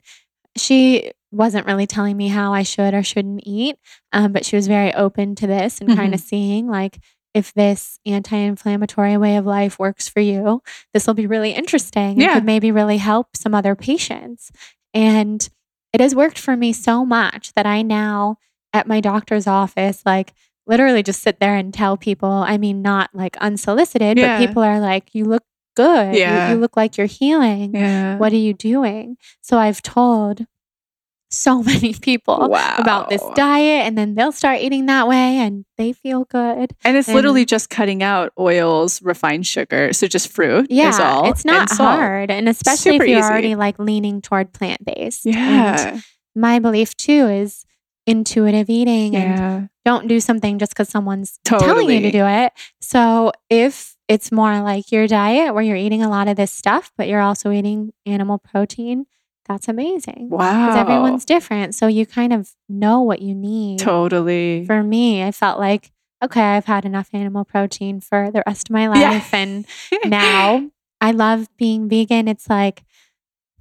she wasn't really telling me how I should or shouldn't eat, um, but she was very open to this and kind of seeing like if this anti-inflammatory way of life works for you, this will be really interesting Yeah. could maybe really help some other patients. And it has worked for me so much that I now at my doctor's office, like literally just sit there and tell people, I mean, not like unsolicited, Yeah. but people are like, you look good. You- You, look like you're healing. yeah. What are you doing? So I've told so many people wow. about this diet and then they'll start eating that way and they feel good. And it's literally just cutting out oils, refined sugar. So just fruit is Yeah, all. it's not and hard. And especially Super if you're easy. already like leaning toward plant based. Yeah. my belief too is intuitive eating and Yeah. don't do something just because someone's telling you to do it. So if it's more like your diet where you're eating a lot of this stuff, but you're also eating animal protein, that's amazing. Wow. Because everyone's different. So you kind of know what you need. totally. For me, I felt like, okay, I've had enough animal protein for the rest of my life. Yeah. And now I love being vegan. It's like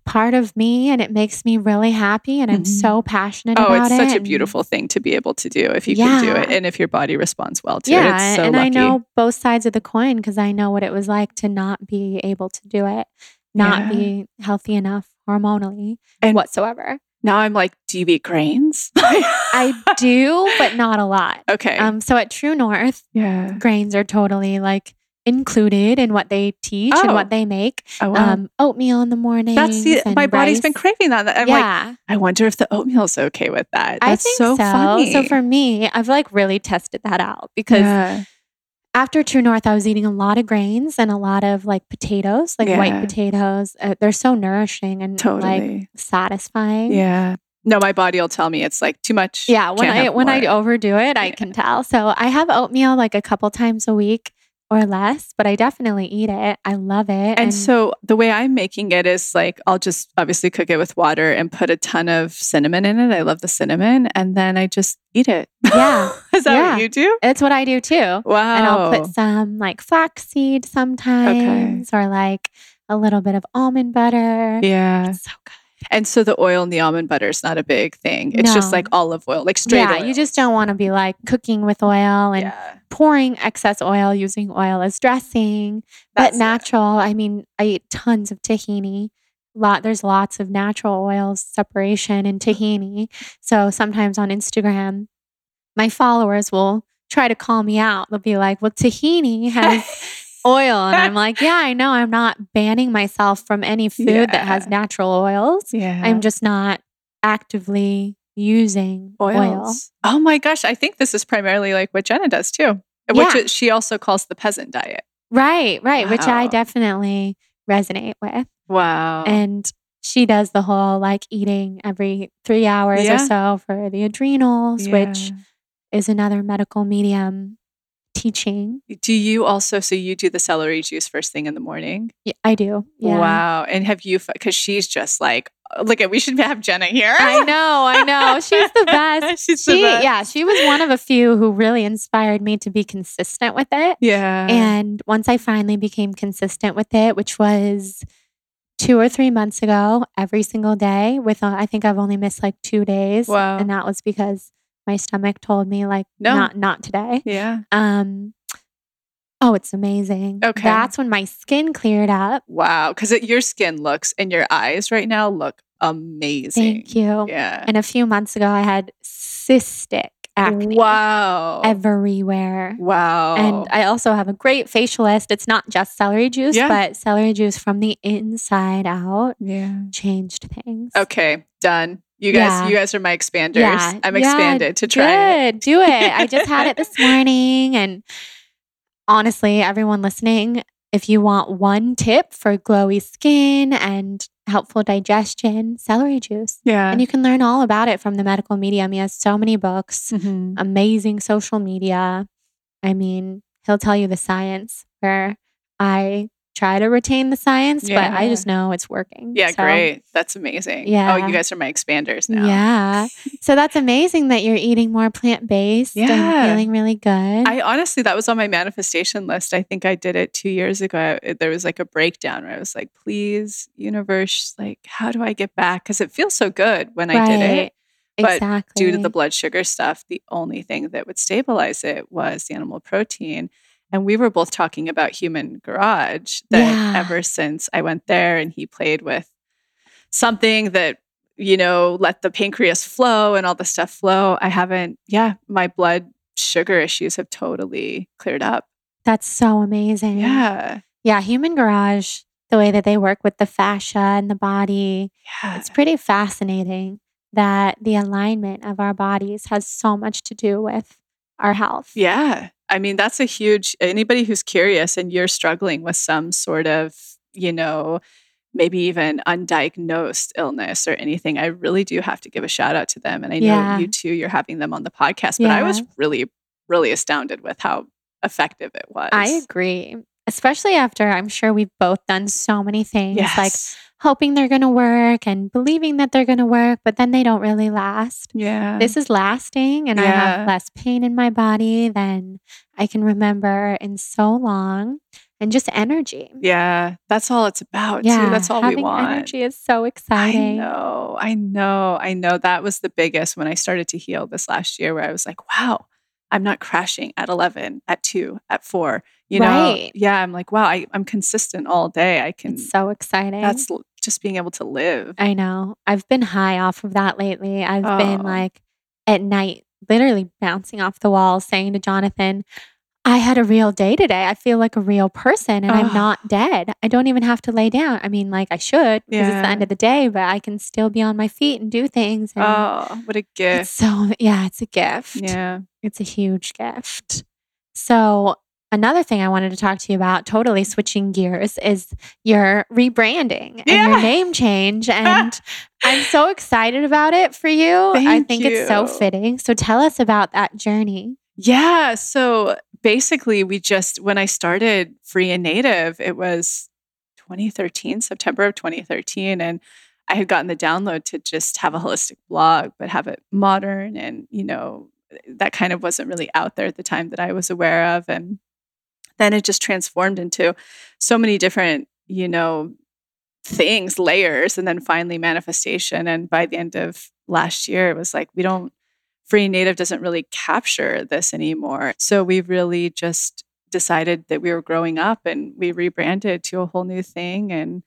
part of me and it makes me really happy. And I'm Mhm. so passionate about it. Oh, it's it. such a beautiful thing to be able to do if you can do it and if your body responds well to yeah, it. It's so and lucky. I know both sides of the coin because I know what it was like to not be able to do it, not Yeah. be healthy enough hormonally And- whatsoever. now I'm like, do you eat grains? I do, but not a lot. okay. Um, so at True North, yeah. grains are totally like included in what they teach and Oh. what they make. Oh, wow. Um, oatmeal in the morning. That's the, my body's been craving that. I'm like, yeah, I wonder if the oatmeal's okay with that. I That's think so, funny. So for me, I've like really tested that out because yeah. After True North, I was eating a lot of grains and a lot of like potatoes, like white potatoes. Uh, they're so nourishing and like totally. satisfying. yeah. No, my body will tell me it's like too much. Yeah, when Can't I when I overdo it, I Yeah. can tell. So I have oatmeal like a couple times a week or less, but I definitely eat it. I love it. And so the way I'm making it is like I'll just obviously cook it with water and put a ton of cinnamon in it. I love the cinnamon, and then I just eat it. Yeah. is that Yeah. what you do? it's what I do too. Wow. And I'll put some like flaxseed sometimes or like a little bit of almond butter. yeah. It's so good. And so the oil and the almond butter is not a big thing. It's just like olive oil, like straight yeah, oil. you just don't want to be like cooking with oil and yeah. pouring excess oil using oil as dressing. That's but it. natural, I mean, I eat tons of tahini. Lot there's lots of natural oils separation in tahini. So sometimes on Instagram, my followers will try to call me out. They'll be like, "Well, tahini has oil," and I'm like, "Yeah, I know. I'm not banning myself from any food that has natural oils. yeah. I'm just not actively using oil." oils. Oh my gosh, I think this is primarily like what Jenna does too. Which Yeah. she also calls the peasant diet. Right, right, which I definitely resonate with. Wow. And she does the whole like eating every three hours Yeah. or so for the adrenals, which is another medical medium teaching. do you also so you do the celery juice first thing in the morning? Yeah, I do. Yeah. Wow. And have you because she's just like look at we should have Jenna here. I know, I know. She's the best. She's the best. Yeah, she was one of a few who really inspired me to be consistent with it. Yeah. And once I finally became consistent with it, which was two or three months ago, every single day, with uh, I think I've only missed like two days, Wow. and that was because my stomach told me like No. not not today. yeah. Um, oh, it's amazing. Okay. that's when my skin cleared up. Wow. Because your skin looks and your eyes right now look amazing. Thank you. Yeah. And a few months ago, I had cystic acne Wow. everywhere. wow. And I also have a great facialist. It's not just celery juice, Yeah. but celery juice from the inside out yeah. changed things. Okay. Done. You guys, Yeah. you guys are my expanders. Yeah. I'm Yeah, expanded to try it. Do it. I just had it this morning. And honestly, everyone listening, if you want one tip for glowy skin and helpful digestion, celery juice. Yeah. And you can learn all about it from the medical medium. He has so many books, Mhm. amazing social media. I mean, he'll tell you the science where I try to retain the science, but I just know it's working. Yeah, So, great. That's amazing. Yeah. Oh, you guys are my expanders now. Yeah. So that's amazing that you're eating more plant based Yeah. and feeling really good. I honestly, that was on my manifestation list. I think I did it two years ago. There was like a breakdown where I was like, please, universe, like, how do I get back? Because it feels so good when I did it. but exactly. Due to the blood sugar stuff, the only thing that would stabilize it was the animal protein. And we were both talking about Human Garage that Yeah. ever since I went there and he played with something that, you know, let the pancreas flow and all the stuff flow, I haven't, yeah, my blood sugar issues have totally cleared up. That's so amazing. Yeah. Yeah. Human Garage, the way that they work with the fascia and the body, Yeah. it's pretty fascinating that the alignment of our bodies has so much to do with our health. Yeah. I mean, that's a huge, anybody who's curious and you're struggling with some sort of, you know, maybe even undiagnosed illness or anything, I really do have to give a shout out to them. And I know Yeah. you too, you're having them on the podcast, but I was really, really astounded with how effective it was. I agree. especially after I'm sure we've both done so many things Yes. like hoping they're going to work and believing that they're going to work, but then they don't really last. yeah. This is lasting, and I have less pain in my body than I can remember in so long, and just energy. yeah. That's all it's about, Yeah, too. That's all having we want. energy is so exciting. I know, I know, I know. That was the biggest when I started to heal this last year, where I was like, wow, I'm not crashing at 11, at two, at four. You know, Right. yeah, I'm like, wow, I, I'm consistent all day. I can, It's so exciting. that's just being able to live. I know. I've been high off of that lately. I've been Oh. like at night, literally bouncing off the walls, saying to Jonathan, I had a real day today. I feel like a real person and I'm Oh. not dead. I don't even have to lay down. I mean, like I should because it's the end of the day, but I can still be on my feet and do things. And Oh, what a gift. so, yeah, it's a gift. Yeah. It's a huge gift. So, another thing I wanted to talk to you about, totally switching gears, is your rebranding and your name change. And I'm so excited about it for you. I Thank think it's so fitting. So, tell us about that journey. Yeah. So basically, we just, when I started Free and Native, it was 2013, September of 2013. And I had gotten the download to just have a holistic blog, but have it modern. And, you know, that kind of wasn't really out there at the time that I was aware of. And then it just transformed into so many different, you know, things, layers, and then finally manifestation. And by the end of last year, it was like, we don't, free native doesn't really capture this anymore. So we really just decided that we were growing up and we rebranded to a whole new thing. And,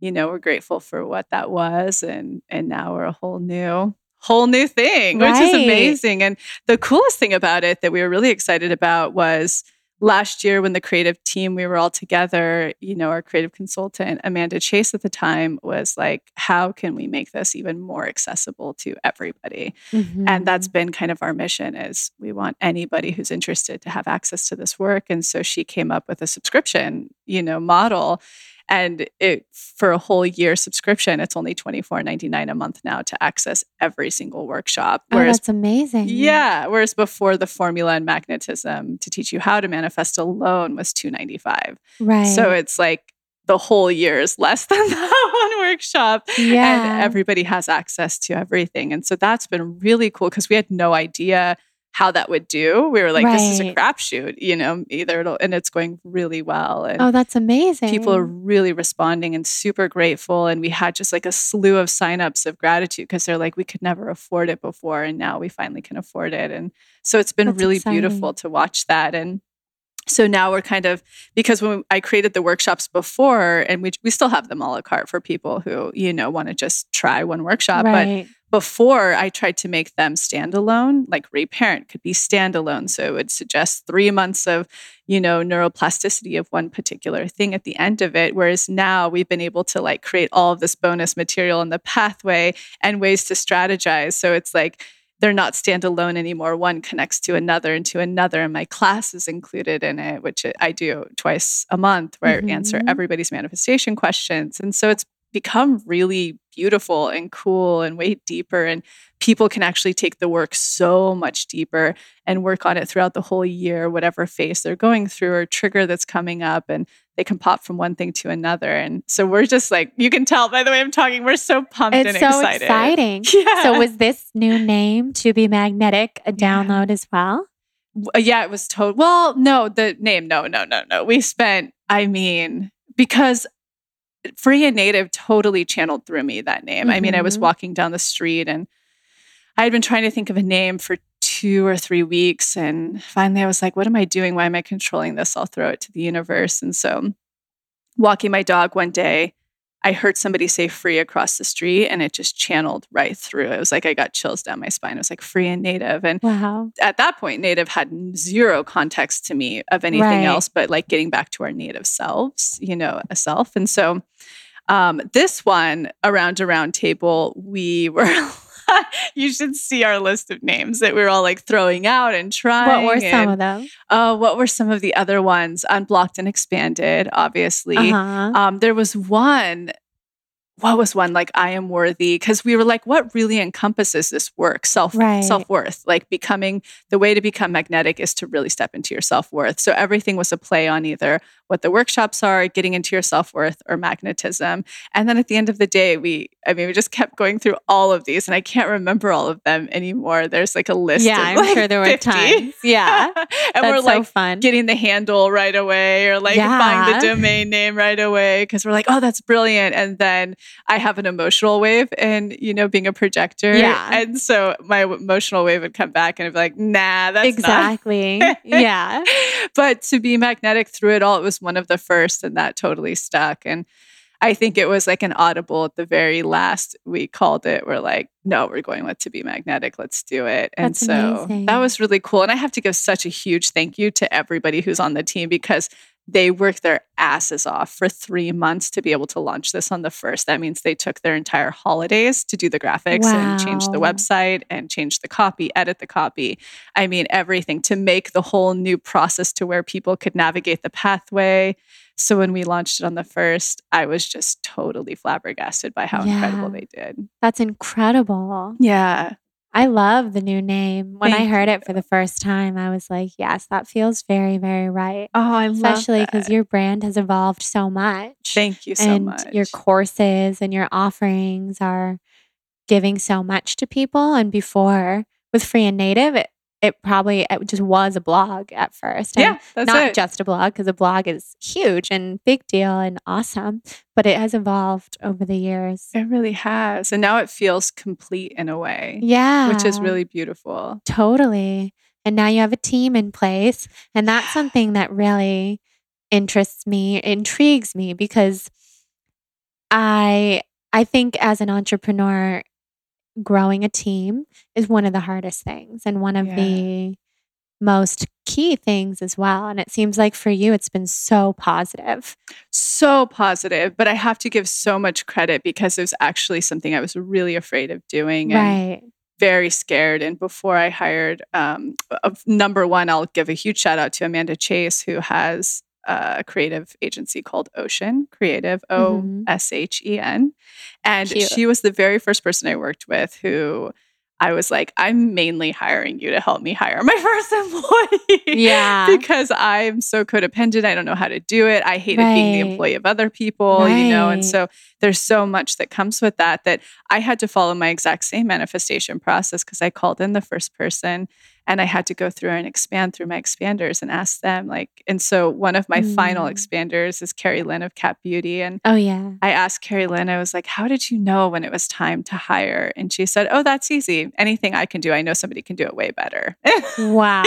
you know, we're grateful for what that was. And and now we're a whole new whole new thing, which is amazing. And the coolest thing about it that we were really excited about was last year when the creative team we were all together you know our creative consultant amanda chase at the time was like how can we make this even more accessible to everybody? And that's Mm-hmm. been kind of our mission is we want anybody who's interested to have access to this work. And so she came up with a subscription you know model and it for a whole year subscription it's only $24.99 a month now to access every single workshop Oh, that's amazing. yeah whereas before the formula and magnetism to teach you how to manifest alone was 295 Right. so it's like the whole year is less than that one workshop yeah. and everybody has access to everything. And so that's been really cool because we had no idea how that would do. We were like, this is a Right. crapshoot, you know, either it'll, and it's going really well. And oh, that's amazing. people are really responding and super grateful. And we had just like a slew of signups of gratitude because they're like, we could never afford it before. And now we finally can afford it. And so it's been That's really exciting. beautiful to watch that. And so now we're kind of because when I created the workshops before, and we we still have them a la carte for people who you know want to just try one workshop. But before I tried to make them standalone, like reparent could be standalone. So it would suggest three months of, you know, neuroplasticity of one particular thing at the end of it. Whereas now we've been able to like create all of this bonus material in the pathway and ways to strategize. So it's like they're not standalone anymore. One connects to another and to another. And my class is included in it, which I do twice a month, where I answer Mhm. everybody's manifestation questions. And so it's become really beautiful and cool and way deeper. And people can actually take the work so much deeper and work on it throughout the whole year, whatever phase they're going through or trigger that's coming up. And they can pop from one thing to another. And so we're just like, you can tell by the way I'm talking, we're so pumped It's and so excited. exciting. Yeah. So, was this new name to be magnetic a Yeah. download as well? Uh, yeah, it was total. Well, no, the name, no, no, no, no. We spent, I mean, because Free and Native totally channeled through me that name. I mean, I was Mhm. walking down the street and I had been trying to think of a name for two or three weeks. And finally, I was like, what am I doing? Why am I controlling this? I'll throw it to the universe. And so, walking my dog one day, I heard somebody say free across the street and it just channeled right through. It was like I got chills down my spine. It was like free and native. And Wow. at that point, native had zero context to me of anything Right. else but like getting back to our native selves, you know, a self. And so um, this one around a round table, we were. you should see our list of names that we were all like throwing out and trying. What were some of them? uh, what were some of the other ones? Unblocked and expanded, obviously. Uh-huh. Um, there was one. What was one like I am worthy? Because we were like, what really encompasses this work? Self Right. self worth. Like becoming the way to become magnetic is to really step into your self worth. So everything was a play on either what the workshops are, getting into your self worth or magnetism. And then at the end of the day, we, I mean, we just kept going through all of these and I can't remember all of them anymore. There's like a list. Yeah, of I'm like sure there were times. Yeah. and That's we're so like fun. getting the handle right away or like buying Yeah. the domain name right away because we're like, oh, that's brilliant. And then I have an emotional wave and, you know, being a projector. Yeah. And so my emotional wave would come back and it'd be like, nah, that's exactly. yeah. but to be magnetic through it all, it was one of the first and that totally stuck. And I think it was like an audible at the very last. We called it. We're like, no, we're going with to be magnetic. Let's do it. And That's so amazing. that was really cool. And I have to give such a huge thank you to everybody who's on the team because they worked their asses off for three months to be able to launch this on the first. That means they took their entire holidays to do the graphics and change the website and change the copy, edit the copy. I mean, everything to make the whole new process to where people could navigate the pathway. So when we launched it on the first, I was just totally flabbergasted by how incredible they did. That's incredible. Yeah. I love the new name. When I heard you. it for the first time, I was like, yes, that feels very, very right. Oh, I Especially love because your brand has evolved so much. Thank you so and much. your courses and your offerings are giving so much to people. And before with Free and Native, it, it probably it just was a blog at first. And yeah, that's not it. just a blog because a blog is huge and big deal and awesome, but it has evolved over the years. it really has. And now it feels complete in a way, Yeah. which is really beautiful. Totally. And now you have a team in place. And that's something that really interests me, intrigues me because I I think as an entrepreneur, growing a team is one of the hardest things and one of Yeah. the most key things as well. And it seems like for you it's been so positive. So positive, but I have to give so much credit because it was actually something I was really afraid of doing and Right. very scared. And before I hired, um, of number one, I'll give a huge shout out to Amanda Chase, who has a creative agency called Oshen Creative, O Mhm. S H E N. And Cute. she was the very first person I worked with who I was like, I'm mainly hiring you to help me hire my first employee. Yeah. because I'm so codependent. I don't know how to do it. I hated being the employee of other people, you know? And so there's so much that comes with that that I had to follow my exact same manifestation process because I called in the first person and I had to go through and expand through my expanders and ask them like and so one of my final Mm. expanders is Kerrilynn of Cap Beauty and Oh yeah. I asked Kerrilynn, I was like, How did you know when it was time to hire? And she said, Oh, that's easy. Anything I can do, I know somebody can do it way better. Wow.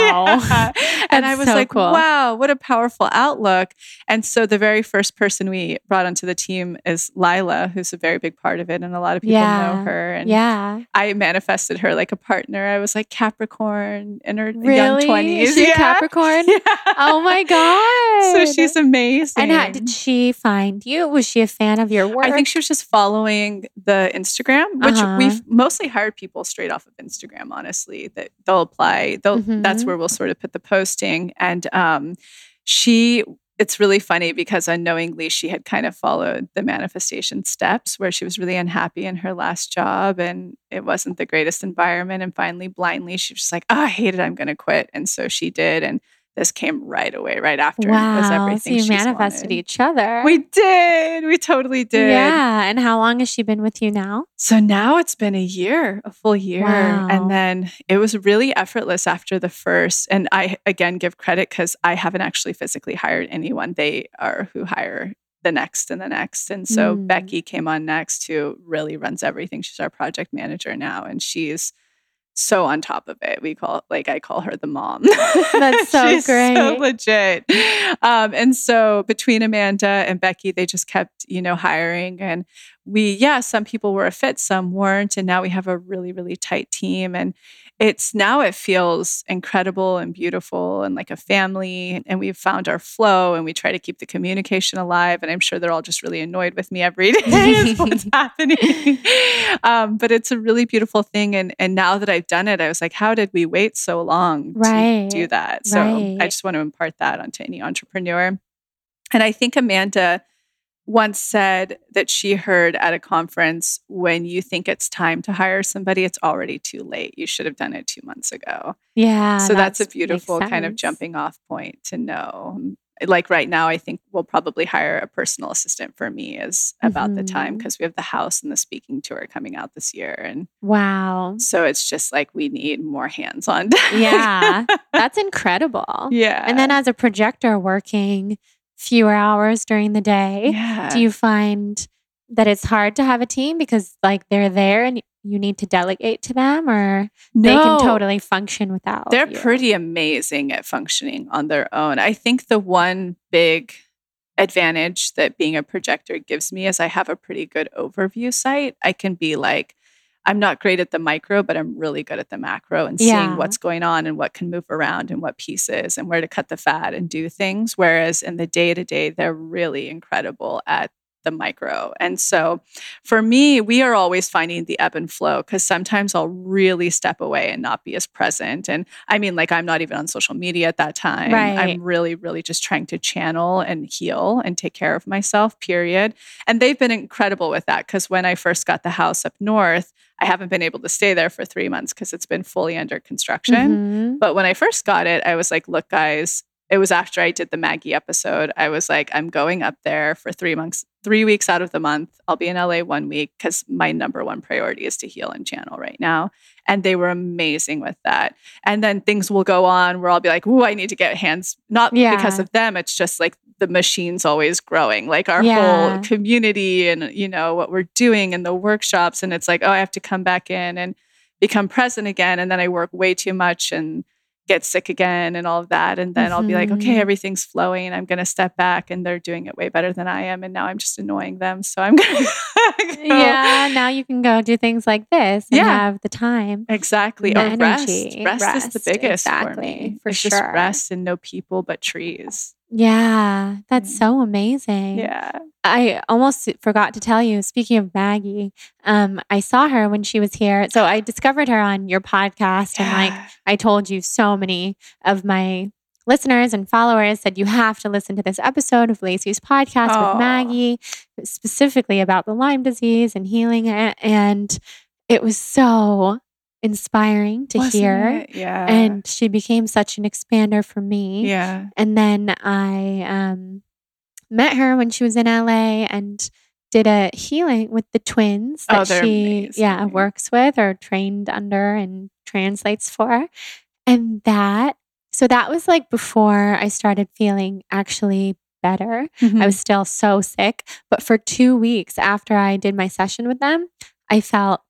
Yeah. And I was so like, cool. wow, what a powerful outlook. And so the very first person we brought onto the team is Lila, who's a very big part of it. And a lot of people Yeah. know her. And Yeah. I manifested her like a partner. I was like Capricorn in her young 20s. Is she yeah. Capricorn? Yeah. Oh my god. So she's amazing. And how did she find you? Was she a fan of your work? I think she was just following the Instagram, which Uh-huh. we've mostly hired people straight off of Instagram, honestly, that they'll apply. They'll that's Mhm. where we'll sort of put the posting. And um she it's really funny because unknowingly she had kind of followed the manifestation steps where she was really unhappy in her last job and it wasn't the greatest environment. And finally, blindly, she was like, Oh, I hate it. I'm going to quit. And so she did. And this came right away, right after. and it was wow. So everything you manifested wanted. each other. We did. We totally did. Yeah. And how long has she been with you now? So now it's been a year, a full year. Wow. And then it was really effortless after the first. And I, again, give credit because I haven't actually physically hired anyone. They are who hire the next and the next. And so Mm. Becky came on next, who really runs everything. She's our project manager now. And she's so on top of it. We call like I call her the mom. That's so She's So legit. Um, and so between Amanda and Becky, they just kept, you know, hiring. And we, yeah, some people were a fit, some weren't. And now we have a really, really tight team. And it's now it feels incredible and beautiful and like a family. And we've found our flow and we try to keep the communication alive. And I'm sure they're all just really annoyed with me every day is what's happening. Um, but it's a really beautiful thing. And and now that I've done it, I was like, how did we wait so long Right. to do that? So I just want to impart that onto any entrepreneur. And I think Amanda once said that she heard at a conference when you think it's time to hire somebody, it's already too late. You should have done it two months ago. Yeah. so that's, a beautiful kind of jumping off point to know. like right now, I think we'll probably hire a personal assistant for me is about the time mm-hmm. because we have the house and the speaking tour coming out this year. And Wow. so it's just like we need more hands on. Yeah. That's incredible. yeah. And then as a projector working fewer hours during the day, yeah. do you find that it's hard to have a team because like they're there and you need to delegate to them or they can totally function without They're you? pretty amazing at functioning on their own. I think the one big advantage that being a projector gives me is I have a pretty good overview site. I can be like, I'm not great at the micro, but I'm really good at the macro and Yeah. seeing what's going on and what can move around and what pieces and where to cut the fat and do things. Whereas in the day to day, they're really incredible at the micro. And so for me, we are always finding the ebb and flow because sometimes I'll really step away and not be as present. And I mean, like, I'm not even on social media at that time. Right. I'm really, really just trying to channel and heal and take care of myself, period. And they've been incredible with that because when I first got the house up north, I haven't been able to stay there for three months because it's been fully under construction. Mhm. But when I first got it, I was like, look, guys, it was after I did the Maggie episode. I was like, I'm going up there for three months, three weeks out of the month. I'll be in LA one week because my number one priority is to heal and channel right now. And they were amazing with that. And then things will go on where I'll be like, ooh, I need to get hands, not Yeah. because of them. It's just like the machine's always growing, like our Yeah. whole community and, you know, what we're doing and the workshops. And it's like, oh, I have to come back in and become present again. And then I work way too much and get sick again and all of that. And then I'll be like, okay, Mhm. everything's flowing. I'm going to step back and they're doing it way better than I am. And now I'm just annoying them. So I'm going to. Yeah, now you can go do things like this and Yeah. have the time. Exactly. The Or rest. energy. Rest. is the Rest, biggest for exactly, me. for It's just rest and no people but trees. Yeah, that's Mm. so amazing. Yeah. I almost forgot to tell you, speaking of Maggie, um, I saw her when she was here. So I discovered her on your podcast and like I told you so many of my listeners and followers said you have to listen to this episode of Lacy's podcast Aw. with Maggie, specifically about the Lyme disease and healing it. And it was so inspiring to Wasn't hear. it? Yeah. And she became such an expander for me. yeah. And then I um, met her when she was in LA and did a healing with the twins Oh, that they're she yeah works with or trained under and translates for. And that so that was like before I started feeling actually better. Mhm. I was still so sick, but for 2 weeks after I did my session with them, I felt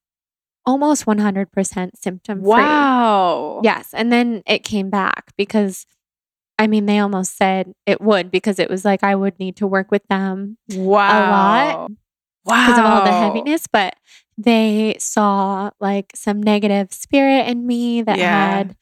almost 100% symptom free. wow. Yes. And then it came back because I mean, they almost said it would because it was like I would need to work with them Wow. A lot. Wow. because of all the heaviness, but they saw like some negative spirit in me that Yeah. had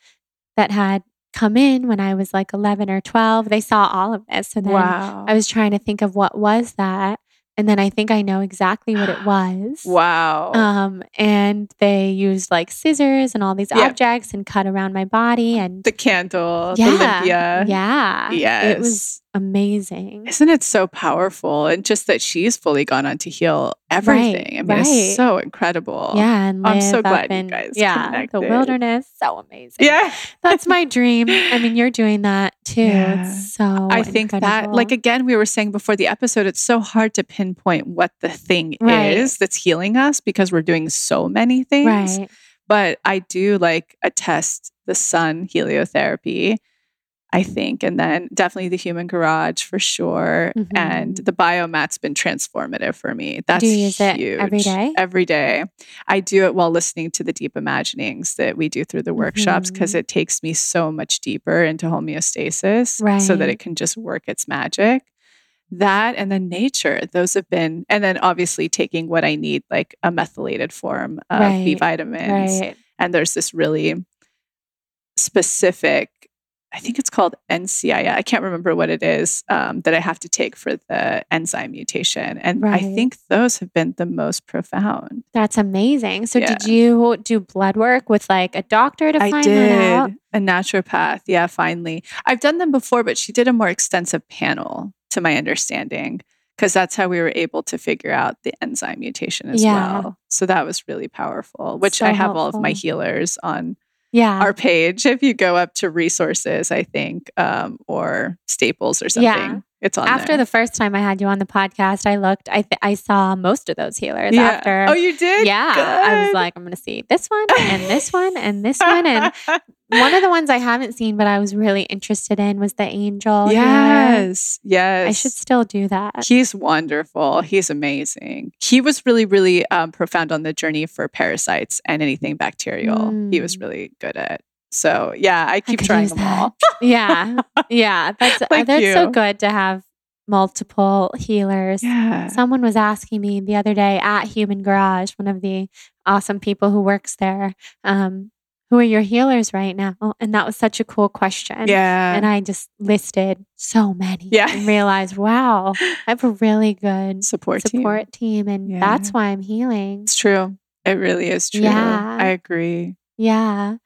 that had come in when I was like 11 or 12. They saw all of this. So then Wow. I was trying to think of what was that. And then I think I know exactly what it was. wow. Um, and they used like scissors and all these Yeah. objects and cut around my body and the candle, yeah, the Olympia. yeah, Yes. it was amazing. Isn't it so powerful? And just that she's fully gone on to heal everything. I mean, right. it's so incredible. Yeah, and I'm so glad you guys yeah, connected. the wilderness, so amazing. Yeah. that's my dream. I mean, you're doing that too. Yeah. It's so I think that, like, again, we were saying before the episode, it's so hard to pinpoint what the thing Right. is that's healing us because we're doing so many things. right, But I do like attest the sun heliotherapy, I think, and then definitely the human garage for sure. And Mhm. the biomat's been transformative for me. That's you use it huge. every day? Every day. I do it while listening to the deep imaginings that we do through the workshops because Mhm. it takes me so much deeper into homeostasis so that it can just work its magic. That and then nature, those have been, and then obviously taking what I need, like a methylated form of B vitamins. right. And there's this really specific, I think it's called NCI. I can't remember what it is um, that I have to take for the enzyme mutation. And I think those have been the most profound. That's amazing. So, Yeah. did you do blood work with like a doctor to I find that out? a naturopath. Yeah, finally. I've done them before, but she did a more extensive panel, to my understanding, because that's how we were able to figure out the enzyme mutation as Yeah. well. So that was really powerful, which So I have all of my healers on Yeah. our page. If you go up to resources, I think, um, or staples or something, Yeah. it's on after there. the first time I had you on the podcast, I looked, I, th- I saw most of those healers yeah. after. oh, you did? yeah. I was like, I'm going to see this one and this one and this one. And one of the ones I haven't seen, but I was really interested in was the angel. yes, yes. I should still do that. He's wonderful. He's amazing. He was really, really um, profound on the journey for parasites and anything bacterial. He was Mm. really good at. So yeah, I keep could trying them that. all. yeah. Yeah. That's, uh, Like that's so good to have multiple healers. Yeah. Someone was asking me the other day at Human Garage, one of the awesome people who works there, um, who are your healers right now? And that was such a cool question. Yeah. And I just listed so many Yeah. and realized, wow, I have a really good support team. support team. And Yeah. that's why I'm healing. It's true. It really is true. Yeah. I agree. Yeah.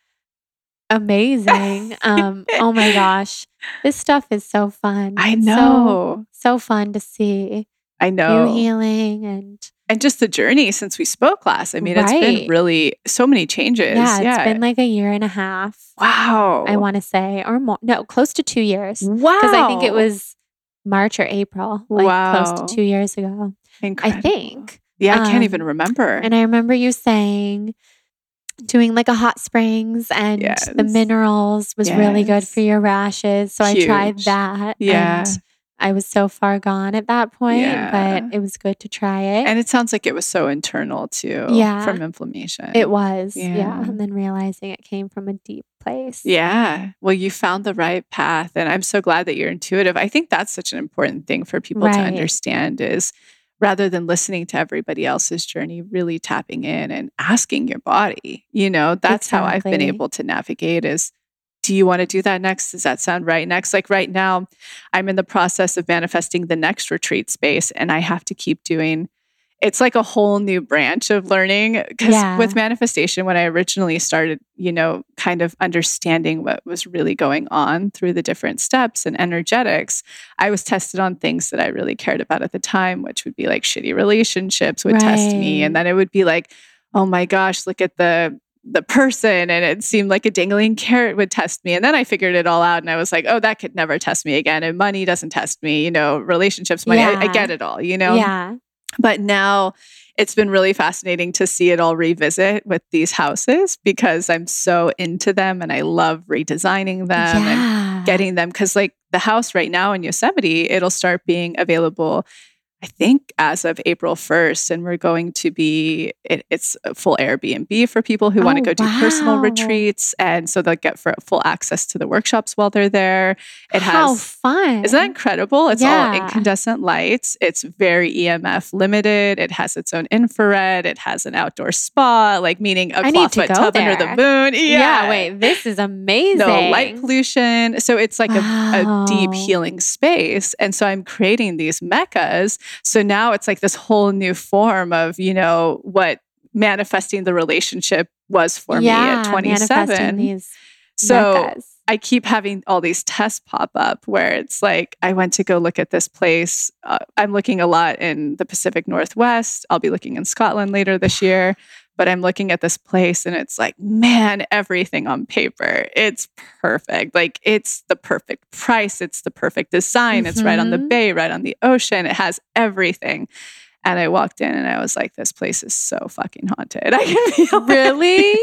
Amazing. um, oh my gosh. This stuff is so fun. I It's so- know. So, fun to see I know. you healing and and just the journey since we spoke last. I mean, it's been really so many changes. yeah, Yeah. it's been like a year and a half. wow. I want to say, or more, no, close to two years. Wow. Because I think it was March or April, like close to two years ago. incredible. I think. Yeah, I can't even Um, remember. And I remember you saying doing like a hot springs and the minerals was really good for your rashes. So I tried that. Yeah. And I was so far gone at that point, Yeah. but it was good to try it. And it sounds like it was so internal too. Yeah. From inflammation. it was. Yeah. Yeah. And then realizing it came from a deep place. Yeah. Well, you found the right path. And I'm so glad that you're intuitive. I think that's such an important thing for people to understand is rather than listening to everybody else's journey, really tapping in and asking your body. You know, that's how I've been able to navigate is do you want to do that next? Does that sound right next? Like right now, I'm in the process of manifesting the next retreat space and I have to keep doing it's like a whole new branch of learning because Yeah. with manifestation when i originally started you know kind of understanding what was really going on through the different steps and energetics i was tested on things that i really cared about at the time which would be like shitty relationships would test me and then it would be like oh my gosh look at the the person and it seemed like a dangling carrot would test me and then i figured it all out and i was like oh that could never test me again and money doesn't test me you know relationships money I, I get it all you know Yeah. but now it's been really fascinating to see it all revisit with these houses because I'm so into them and I love redesigning them and getting them. Because, like, the house right now in Yosemite, it'll start being available, I think, as of April 1st. And we're going to be, it, it's a full Airbnb for people who want to Oh, go do personal retreats. And so they'll get for full access to the workshops while they're there. It How has. fun. Isn't that incredible? It's all incandescent lights. It's very EMF limited. It has its own infrared. It has an outdoor spa, like meaning a to clawfoot tub under the moon. Yeah. yeah. Wait, this is amazing. No light pollution. So it's like a, a deep healing space. And so I'm creating these meccas. So now it's like this whole new form of, you know, what manifesting the relationship was for me at manifesting 27. These So meccas. I keep having all these tests pop up where it's like, I went to go look at this place. Uh, I'm looking a lot in the Pacific Northwest. I'll be looking in Scotland later this year. But I'm looking at this place and it's like, man, everything on paper. It's perfect. Like, it's the perfect price. It's the perfect design. It's right on the Mhm. bay, right on the ocean. It has everything. And I walked in and I was like, this place is so fucking haunted. I can feel. Really?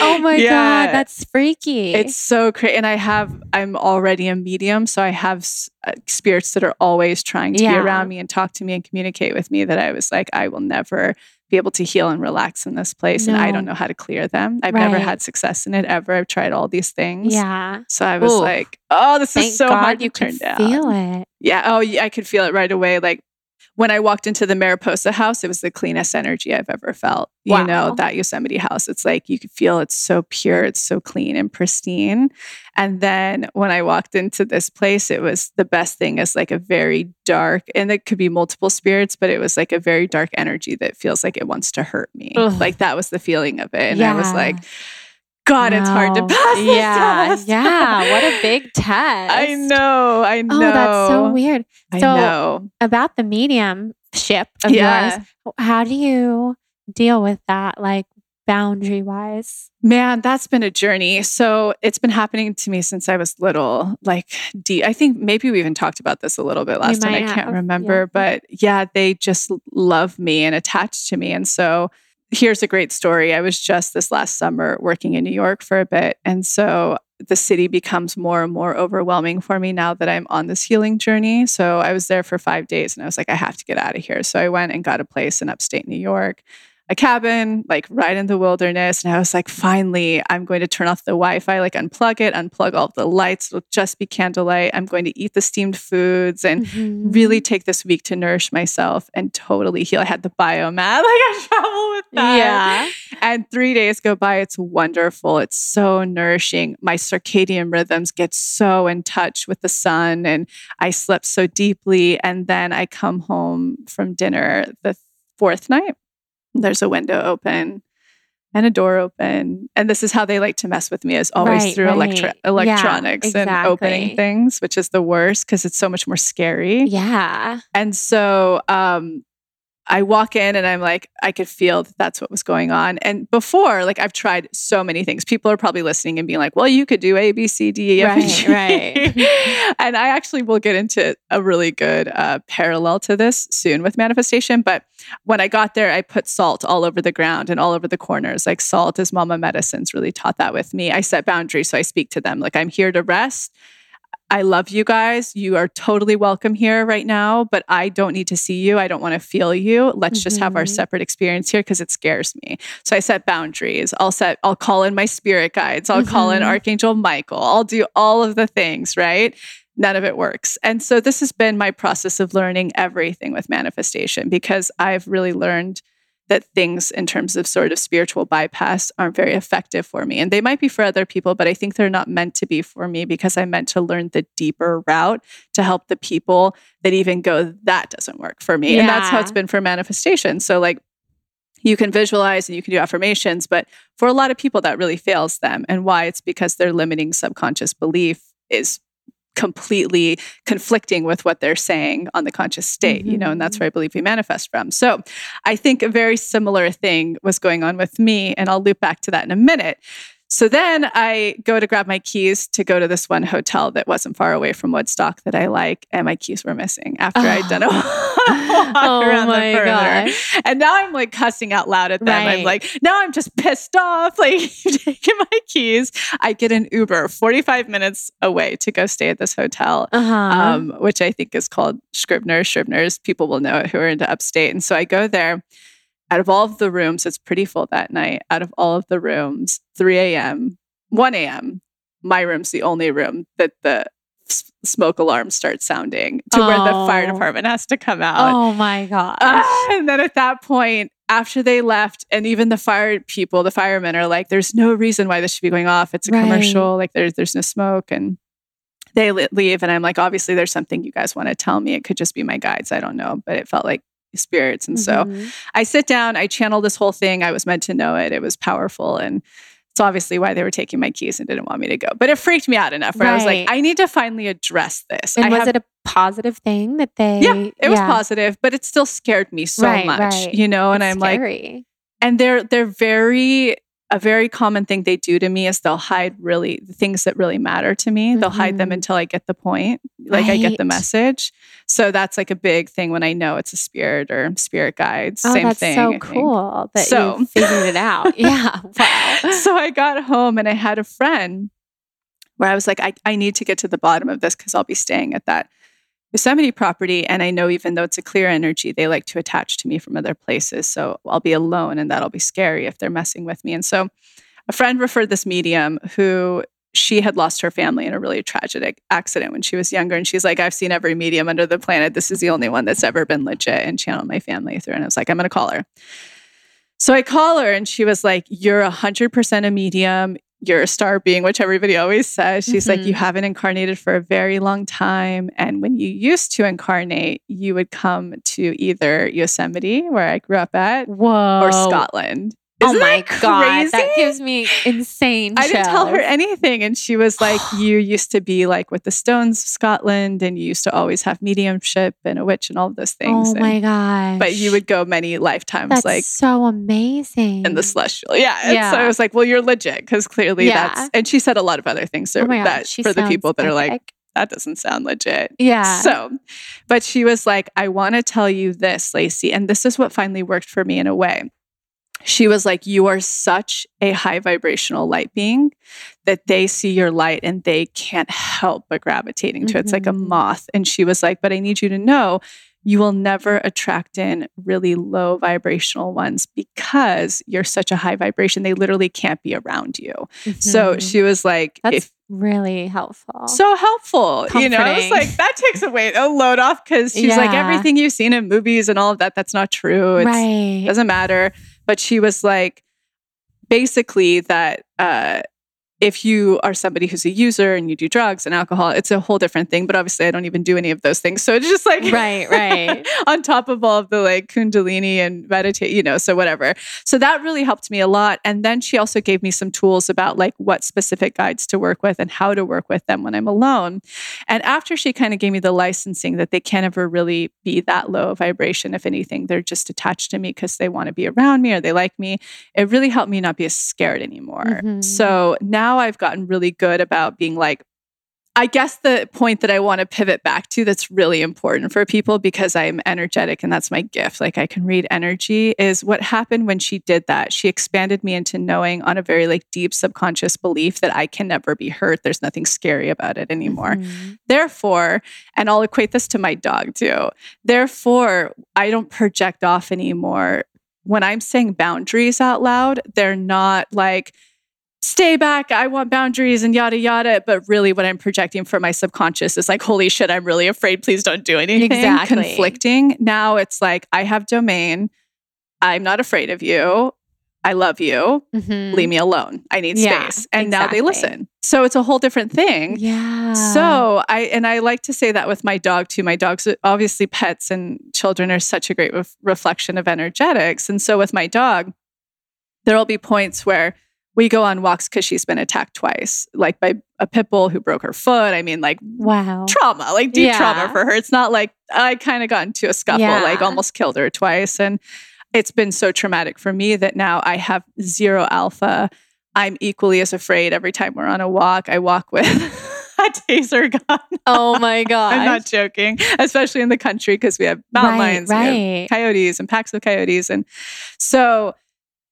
Oh my Yeah. god, that's freaky. It's so crazy. And I have, I'm already a medium. So I have s- uh, spirits that are always trying to Yeah. be around me and talk to me and communicate with me that I was like, I will never be able to heal and relax in this place. And I don't know how to clear them. I've never had success in it ever. I've tried all these things. yeah. So I was Ooh. like, oh, this Thank is so God hard you to turn down. feel it. Yeah. Oh, yeah, I could feel it right away. Like when I walked into the Mariposa house, it was the cleanest energy I've ever felt. You know, that Yosemite house. It's like you could feel it's so pure, it's so clean and pristine. And then when I walked into this place, it was the best thing is like a very dark, and it could be multiple spirits, but it was like a very dark energy that feels like it wants to hurt me. Ugh. Like that was the feeling of it. And I was like, God, it's hard to pass. this Yeah, test." yeah. What a big test. I know. I know. Oh, that's so weird. I So- know. About the mediumship of Yeah. yours, how do you deal with that? Like boundary wise? Man, that's been a journey. So it's been happening to me since I was little. Like, I think maybe we even talked about this a little bit last time. I can't have, remember. Yeah. But yeah, they just love me and attached to me. And so here's a great story. I was just this last summer working in New York for a bit. And so the city becomes more and more overwhelming for me now that I'm on this healing journey. So I was there for five days and I was like, I have to get out of here. So I went and got a place in upstate New York a cabin, like right in the wilderness. And I was like, finally, I'm going to turn off the Wi Fi, like unplug it, unplug all the lights. It'll just be candlelight. I'm going to eat the steamed foods and mm-hmm. really take this week to nourish myself and totally heal. I had the biomat, like I travel with that. Yeah. And three days go by. It's wonderful. It's so nourishing. My circadian rhythms get so in touch with the sun and I slept so deeply. And then I come home from dinner the fourth night there's a window open and a door open. And this is how they like to mess with me is always right, through right. Electronics yeah, exactly. and opening things, which is the worst because it's so much more scary. Yeah. And so um, I walk in and I'm like, I could feel that that's what was going on. And before, like, I've tried so many things. People are probably listening and being like, well, you could do A, B, C, D, E, F, right, G. Right. and I actually will get into a really good uh, parallel to this soon with manifestation. But when I got there, I put salt all over the ground and all over the corners. Like, salt is mama medicines really taught that with me. I set boundaries. So I speak to them like, I'm here to rest I love you guys. You are totally welcome here right now, but I don't need to see you. I don't want to feel you. Let's mm-hmm. just have our mm-hmm. separate experience here because it scares me. So I set boundaries. I'll set, I'll call in my spirit guides. I'll mm-hmm. call in mm-hmm. Archangel Michael. I'll do all of the things, right? None of it works. And so this has been my process of learning everything with manifestation because I've really learned that things in terms of sort of spiritual bypass aren't very effective for me. And they might be for other people, but I think they're not meant to be for me because I'm meant to learn the deeper route to help the people that even go, that doesn't work for me. Yeah. And that's how it's been for manifestation. So, like, you can visualize and you can do affirmations, but for a lot of people, that really fails them. And why? It's because their limiting subconscious belief is completely conflicting with what they're saying on the conscious state, mm-hmm. you know, and that's mm-hmm. where I believe we manifest from. So I think a very similar thing was going on with me, and I'll loop back to that in a minute. So then I go to grab my keys to go to this one hotel that wasn't far away from Woodstock that I like, and my keys were missing after oh. I'd done a walk oh around the perimeter. And now I'm like cussing out loud at them. Right. I'm like, now I'm just pissed off. Like, you've taken my keys. I get an Uber 45 minutes away to go stay at this hotel, uh-huh. um, which I think is called Scribner. Scribner's people will know it who are into upstate. And so I go there out of all of the rooms, it's pretty full that night. Out of all of the rooms, 3 a.m., 1 a.m., my room's the only room that the s- smoke alarm starts sounding to oh. where the fire department has to come out. Oh my God. Uh, and then at that point, after they left, and even the fire people, the firemen are like, there's no reason why this should be going off. It's a right. commercial, like there's there's no smoke. And they leave. And I'm like, obviously, there's something you guys want to tell me. It could just be my guides. I don't know. But it felt like spirits. And mm-hmm. so I sit down, I channel this whole thing. I was meant to know it. It was powerful. And it's obviously why they were taking my keys and didn't want me to go. But it freaked me out enough where right. I was like, I need to finally address this. And I was have, it a positive thing that they Yeah, it yeah. was positive, but it still scared me so right, much. Right. You know, and it's I'm scary. like and they're they're very a very common thing they do to me is they'll hide really the things that really matter to me. Mm-hmm. They'll hide them mm-hmm. until I get the point, like right. I get the message. So that's like a big thing when I know it's a spirit or spirit guides. Oh, Same that's thing. So cool that so, you figured it out. yeah. Wow. So I got home and I had a friend where I was like, I, I need to get to the bottom of this because I'll be staying at that Yosemite property. And I know even though it's a clear energy, they like to attach to me from other places. So I'll be alone and that'll be scary if they're messing with me. And so a friend referred this medium who she had lost her family in a really tragic accident when she was younger. And she's like, I've seen every medium under the planet. This is the only one that's ever been legit and channeled my family through. And I was like, I'm going to call her. So I call her and she was like, You're 100% a medium you're a star being, which everybody always says. She's mm-hmm. like, you mm-hmm. haven't incarnated for a very long time. And when you used to incarnate, you would come to either Yosemite, where I grew up at, Whoa. or Scotland. Oh Isn't oh my that god, that gives me insane. I didn't tell her anything. And she was like, You used to be like with the Stones of Scotland, and you used to always have mediumship and a witch and all of those oh things. Oh And- my god! but you would go many lifetimes That's like so amazing. in the celestial. Yeah. And so I was like, Well, you're legit because clearly Yeah. that's, and she said a lot of other things oh that, my god, that for the people that are like. That doesn't sound legit. yeah. So, but she was like, I want to tell you this, Lacy. And this is what finally worked for me in a way. She was like, You are such a high vibrational light being that they see your light and they can't help but gravitating to it. It's like a Mhm. moth. And she was like, But I need you to know you will never attract in really low vibrational ones because you're such a high vibration. They literally can't be around you. So Mhm. she was like, that's if really helpful. so helpful. You know, it's Comforting. like that takes away a load off because she's like everything you've seen in movies and all of that. That's not true. It right. doesn't matter. But she was like, basically that uh, if you are somebody who's a user and you do drugs and alcohol, it's a whole different thing. But obviously, I don't even do any of those things. So it's just like Right, right. on top of all of the like kundalini and meditate, you know, so whatever. So that really helped me a lot. And then she also gave me some tools about like what specific guides to work with and how to work with them when I'm alone. And after she kind of gave me the licensing that they can't ever really be that low vibration. If anything, they're just attached to me because they want to be around me or they like me. It really helped me not be as scared anymore. Mhm. So now I've gotten really good about being like, I guess the point that I want to pivot back to that's really important for people because I'm energetic and that's my gift. Like I can read energy is what happened when she did that. She expanded me into knowing on a very like deep subconscious belief that I can never be hurt. There's nothing scary about it anymore. Mhm. Therefore, and I'll equate this to my dog too. Therefore, I don't project off anymore. When I'm saying boundaries out loud, they're not like, stay back, I want boundaries and yada yada. But really, what I'm projecting for my subconscious is like, holy shit, I'm really afraid. Please don't do anything. Exactly. Conflicting. Now it's like, I have domain. I'm not afraid of you. I love you. Mhm. Leave me alone. I need Yeah, space. And now they listen. So it's a whole different thing. Yeah. So I and I like to say that with my dog too. My dogs, obviously, pets and children are such a great ref- reflection of energetics. And so with my dog, there will be points where we go on walks because she's been attacked twice, like by a pit bull who broke her foot. I mean, like wow. trauma, like deep Yeah. trauma for her. It's not like I kind of got into a scuffle, Yeah. like almost killed her twice. And it's been so traumatic for me that now I have zero alpha. I'm equally as afraid every time we're on a walk. I walk with a taser gun. Oh my god. I'm not joking, especially in the country because we have mountain right, lions, we have coyotes, and packs of coyotes. And so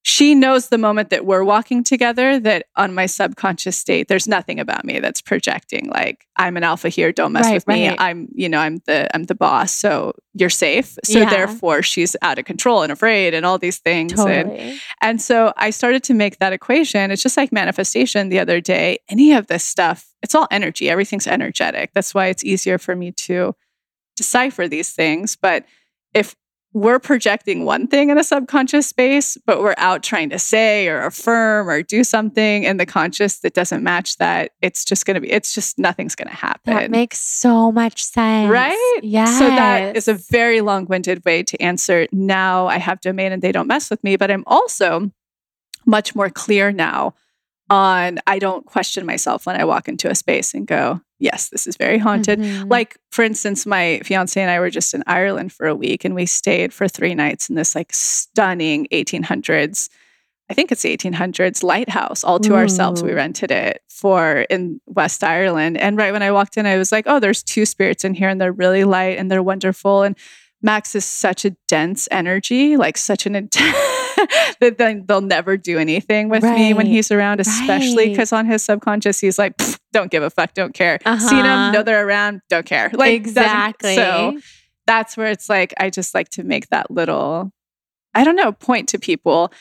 she knows the moment that we're walking together that on my subconscious state, there's nothing about me that's projecting like I'm an alpha here. Don't mess Right, with me. right. I'm, you know, I'm the I'm the boss. So you're safe. So Yeah. therefore she's out of control and afraid and all these things. And and so I started to make that equation. It's just like manifestation the other day. Any of this stuff, it's all energy. Everything's energetic. That's why it's easier for me to decipher these things. But if we're projecting one thing in a subconscious space, but we're out trying to say or affirm or do something in the conscious that doesn't match that, it's just going to be, it's just nothing's going to happen. That makes so much sense. Right? Yeah. So that is a very long winded way to answer. Now I have domain and they don't mess with me, but I'm also much more clear now on I don't question myself when I walk into a space and go, yes, this is very haunted. Mhm. Like, for instance, my fiance and I were just in Ireland for a week and we stayed for three nights in this like stunning 1800s. I think it's the 1800s lighthouse all to ourselves. We rented it for in West Ireland. And right when I walked in, I was like, oh, there's two spirits in here and they're really light and they're wonderful. And Max is such a dense energy, like such an intense. that then they'll never do anything with me when he's around, especially Right. because on his subconscious, he's like, don't give a fuck, don't care. Seen Uh-huh. them, know they're around, don't care. Like exactly. So that's where it's like I just like to make that little, I don't know, point to people.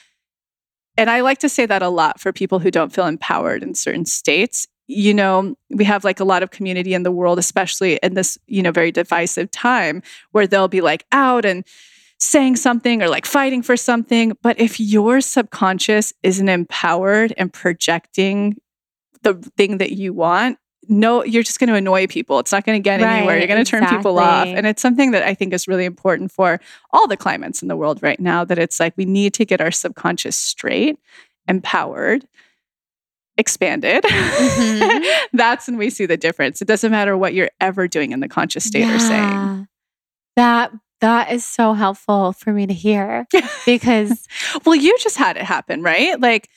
And I like to say that a lot for people who don't feel empowered in certain states. You know, we have like a lot of community in the world, especially in this, you know, very divisive time where they'll be like out and saying something or like fighting for something. But if your subconscious isn't empowered and projecting the thing that you want, no, you're just going to annoy people. It's not going to get anywhere. You're going to turn people off. And it's something that I think is really important for all the climates in the world right now that it's like we need to get our subconscious straight, empowered, expanded. Mhm. That's when we see the difference. It doesn't matter what you're ever doing in the conscious state or saying. That that is so helpful for me to hear because Well, you just had it happen, right? Like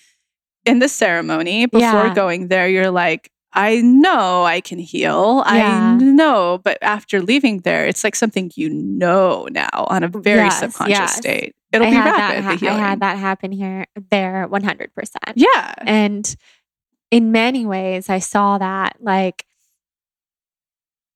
in the ceremony before Yeah. going there, you're like, I know I can heal. Yeah. I know. But after leaving there, it's like something you know now on a very Yes, subconscious yes. state. It'll I be rapid, that ha- I had that happen here there 100%. Yeah. And in many ways, I saw that. Like,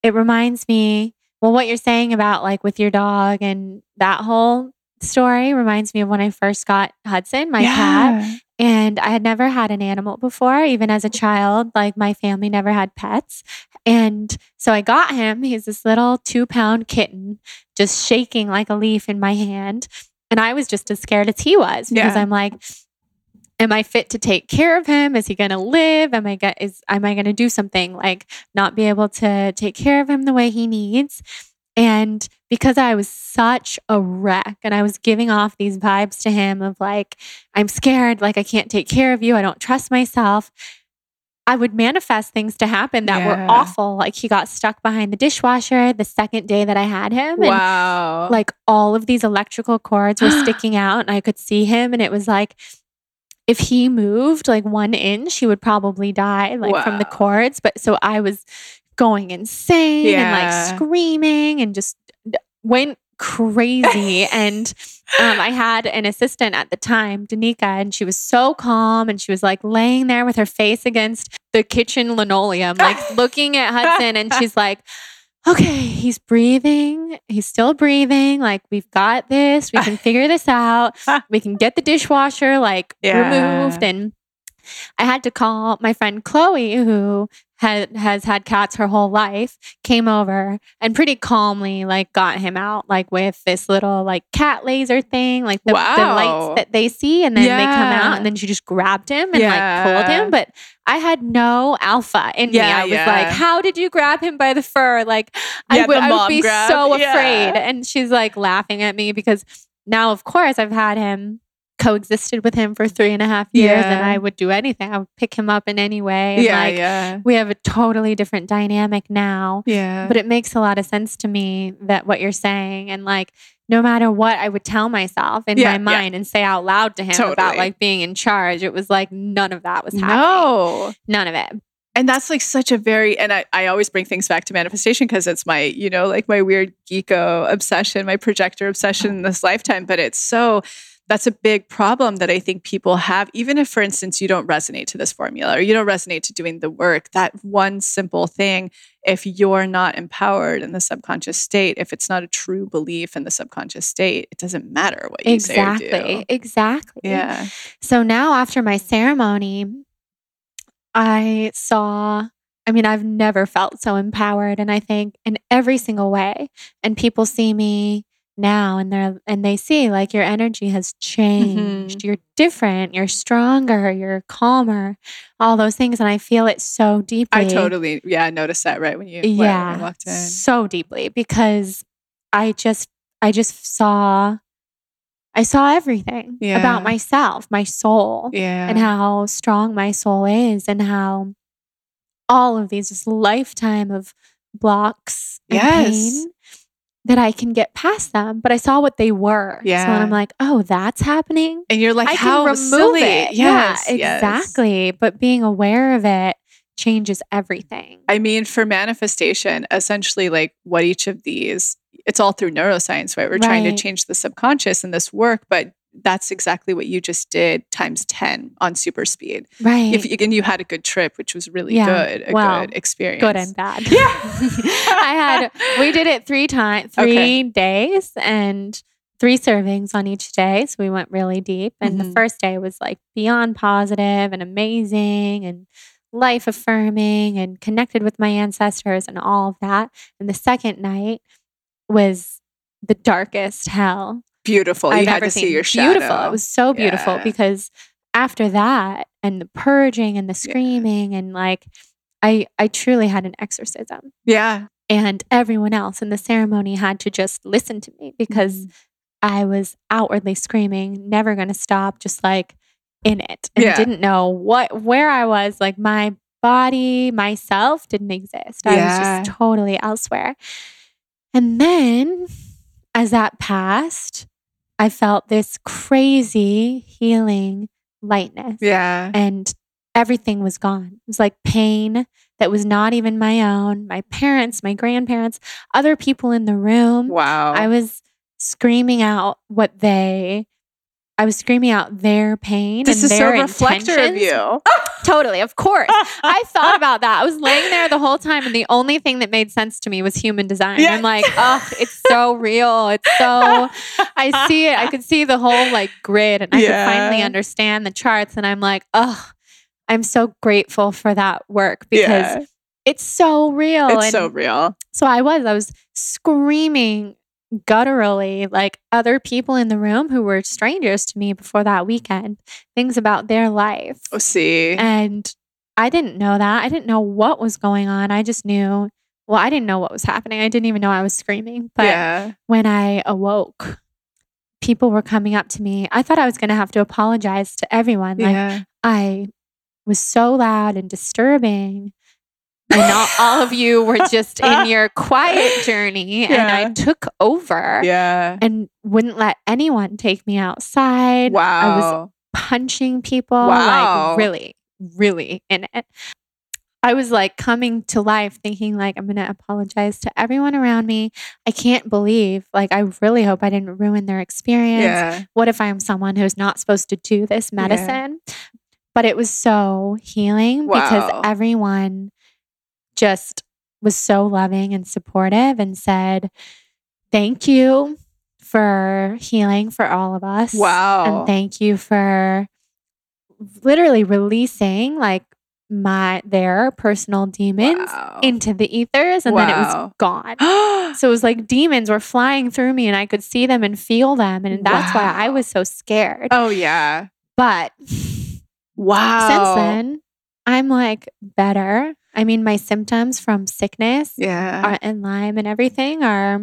it reminds me, well, what you're saying about like with your dog and that whole story reminds me of when I first got Hudson, my cat. And I had never had an animal before, even as a child. Like, my family never had pets. And so I got him. He's this little two pound kitten, just shaking like a leaf in my hand. And I was just as scared as he was because Yeah. I'm like, am I fit to take care of him? Is he going to live? Am I go- is am I going to do something like not be able to take care of him the way he needs? And because I was such a wreck and I was giving off these vibes to him of like I'm scared, like I can't take care of you, I don't trust myself. I would manifest things to happen that were awful. Like he got stuck behind the dishwasher the second day that I had him. And Wow. like all of these electrical cords were sticking out and I could see him and it was like if he moved like one inch he would probably die like from the cords. But so I was going insane and like screaming and just went crazy. And um, I had an assistant at the time, Danica, and she was so calm and she was like laying there with her face against the kitchen linoleum, like looking at Hudson, and she's like, okay, he's breathing. He's still breathing. Like, we've got this. We can figure this out. Ah. We can get the dishwasher like Yeah. removed. And I had to call my friend Chloe, who had has had cats her whole life, came over and pretty calmly like got him out, like with this little like cat laser thing, like the, the lights that they see, and then they come out, and then she just grabbed him and Yeah. like pulled him. But I had no alpha in me. I was yeah. like, "How did you grab him by the fur?" Like, Yeah, I would, I would be grab. so Yeah. afraid. And she's like laughing at me because now, of course, I've had him coexisted with him for three and a half years, and I would do anything. I would pick him up in any way. yeah, like, yeah. We have a totally different dynamic now. Yeah. But it makes a lot of sense to me that what you're saying, and like, no matter what I would tell myself in Yeah, my yeah. mind and say out loud to him about like being in charge, it was like none of that was happening. no. None of it. And that's like such a very, and I, I always bring things back to manifestation because it's my, you know, like my weird geeko obsession, my projector obsession oh. in this lifetime. But it's so, that's a big problem that I think people have. Even if, for instance, you don't resonate to this formula or you don't resonate to doing the work, that one simple thing, if you're not empowered in the subconscious state, if it's not a true belief in the subconscious state, it doesn't matter what you say or Exactly. do. Exactly. Yeah. So now after my ceremony, I saw, I mean, I've never felt so empowered. And I think in every single way. And people see me now and they're and they see like your energy has changed. Mm-hmm. You're different, you're stronger, you're calmer, all those things. And I feel it so deeply. I totally, yeah, I noticed that right when you, yeah, you walked in. so deeply because I just I just saw I saw everything Yeah. about myself, my soul, Yeah. and how strong my soul is, and how all of these this lifetime of blocks Yes. pain that I can get past them. But I saw what they were. Yeah. So. I'm like, oh, that's happening. And you're like, I how can remove silly. it. Yes, yeah, yes. exactly. But being aware of it changes everything. I mean, for manifestation, essentially, like what each of these, it's all through neuroscience, right? We're trying to change the subconscious in this work, but that's exactly what you just did times 10 on super speed. right. If you, and you had a good trip, which was really Yeah. good, a Well, good experience. good and bad. Yeah. I had we did it three times, three Okay. days, and three servings on each day. So we went really deep. And the Mhm. first day was like beyond positive and amazing and life affirming and connected with my ancestors and all of that. And the second night was the darkest hell Beautiful. You I've had to seen. see your shadow. beautiful. It was so beautiful Yeah. because after that and the purging and the screaming and like I I truly had an exorcism. Yeah. And everyone else in the ceremony had to just listen to me because Mhm. I was outwardly screaming, never going to stop, just like in it, and Yeah. didn't know what where I was. Like my body, myself didn't exist. I was just totally elsewhere. And then, as that passed, I felt this crazy healing lightness, Yeah. and everything was gone. It was like pain that was not even my own. My parents, my grandparents, other people in the room. Wow. I was screaming out what they I was screaming out their pain this and is so their reflective of you. Totally, of course. I thought about that. I was laying there the whole time, and the only thing that made sense to me was human design. Yeah. I'm like, oh, it's so real. It's so. I see it. I could see the whole like grid, and I Yeah. could finally understand the charts. And I'm like, oh, I'm so grateful for that work because Yeah. it's so real. It's and so real. so I was, I was screaming gutturally, like other people in the room who were strangers to me before that weekend, things about their life. Oh, see. And I didn't know that. I didn't know what was going on. I just knew, well, I didn't know what was happening. I didn't even know I was screaming. But yeah. when I awoke, people were coming up to me. I thought I was going to have to apologize to everyone. Like, yeah. I was so loud and disturbing. And all, all of you were just in your quiet journey, and I took over Yeah. and wouldn't let anyone take me outside. Wow. I was punching people, Wow. like really, really in it. I was like coming to life thinking like I'm going to apologize to everyone around me. I can't believe like I really hope I didn't ruin their experience yeah. what if I'm someone who's not supposed to do this medicine? But it was so healing because everyone just was so loving and supportive and said, Thank you for healing for all of us. Wow. And thank you for literally releasing like my their personal demons Wow. into the ethers and then it was gone. So it was like demons were flying through me and I could see them and feel them. And that's why I was so scared. oh yeah. But Wow. since then, I'm like better. I mean, my symptoms from sickness Yeah. are, and Lyme and everything are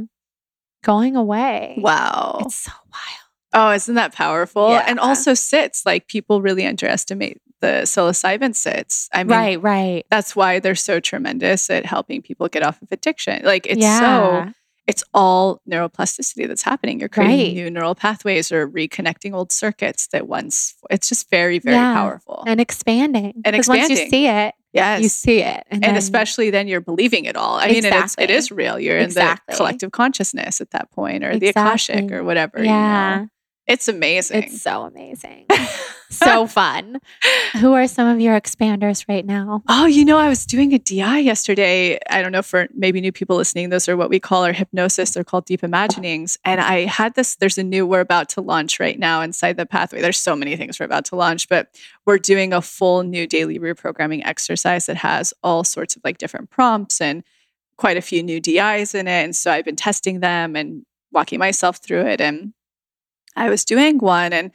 going away. Wow. It's so wild. Oh, isn't that powerful? And also sits, like people really underestimate the psilocybin sits. I mean, right, right. that's why they're so tremendous at helping people get off of addiction. Like it's yeah. so it's all neuroplasticity that's happening. You're creating Right. new neural pathways or reconnecting old circuits that once it's just very, very Yeah. powerful. and expanding. And 'Cause once you see it, yes. you see it. And, and then- especially then you're believing it all. I mean, and it's, it Exactly. is real. You're in the collective consciousness at that point, or the akashic, or whatever. you yeah, know? It's amazing. it's so amazing. so fun. Who are some of your expanders right now? Oh, you know, I was doing a DI yesterday. I don't know for maybe new people listening, those are what we call our hypnosis. They're called deep imaginings. And I had this, there's a new, we're about to launch right now inside the pathway. There's so many things we're about to launch, but we're doing a full new daily reprogramming exercise that has all sorts of like different prompts and quite a few new DIs in it. And so I've been testing them and walking myself through it. And I was doing one and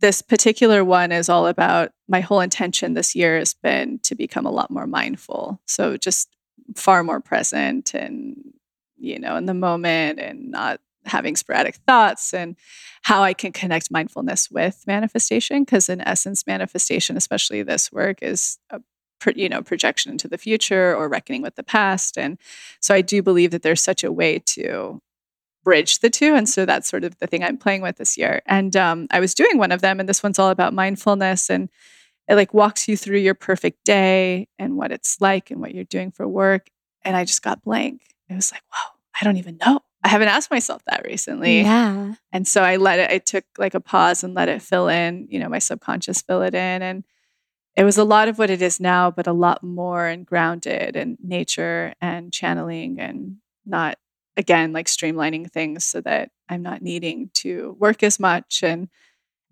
this particular one is all about my whole intention this year has been to become a lot more mindful. So just far more present and, you know, in the moment and not having sporadic thoughts and how I can connect mindfulness with manifestation. Because in essence, manifestation, especially this work, is a you know projection into the future or reckoning with the past. And so I do believe that there's such a way to bridge the two. And so that's sort of the thing I'm playing with this year. And um, I was doing one of them, and this one's all about mindfulness and it like walks you through your perfect day and what it's like and what you're doing for work. And I just got blank. It was like, wow, I don't even know. I haven't asked myself that recently. Yeah. And so I let it, I took like a pause and let it fill in, you know, my subconscious fill it in. And it was a lot of what it is now, but a lot more and grounded and nature and channeling and not, again, like streamlining things so that I'm not needing to work as much. And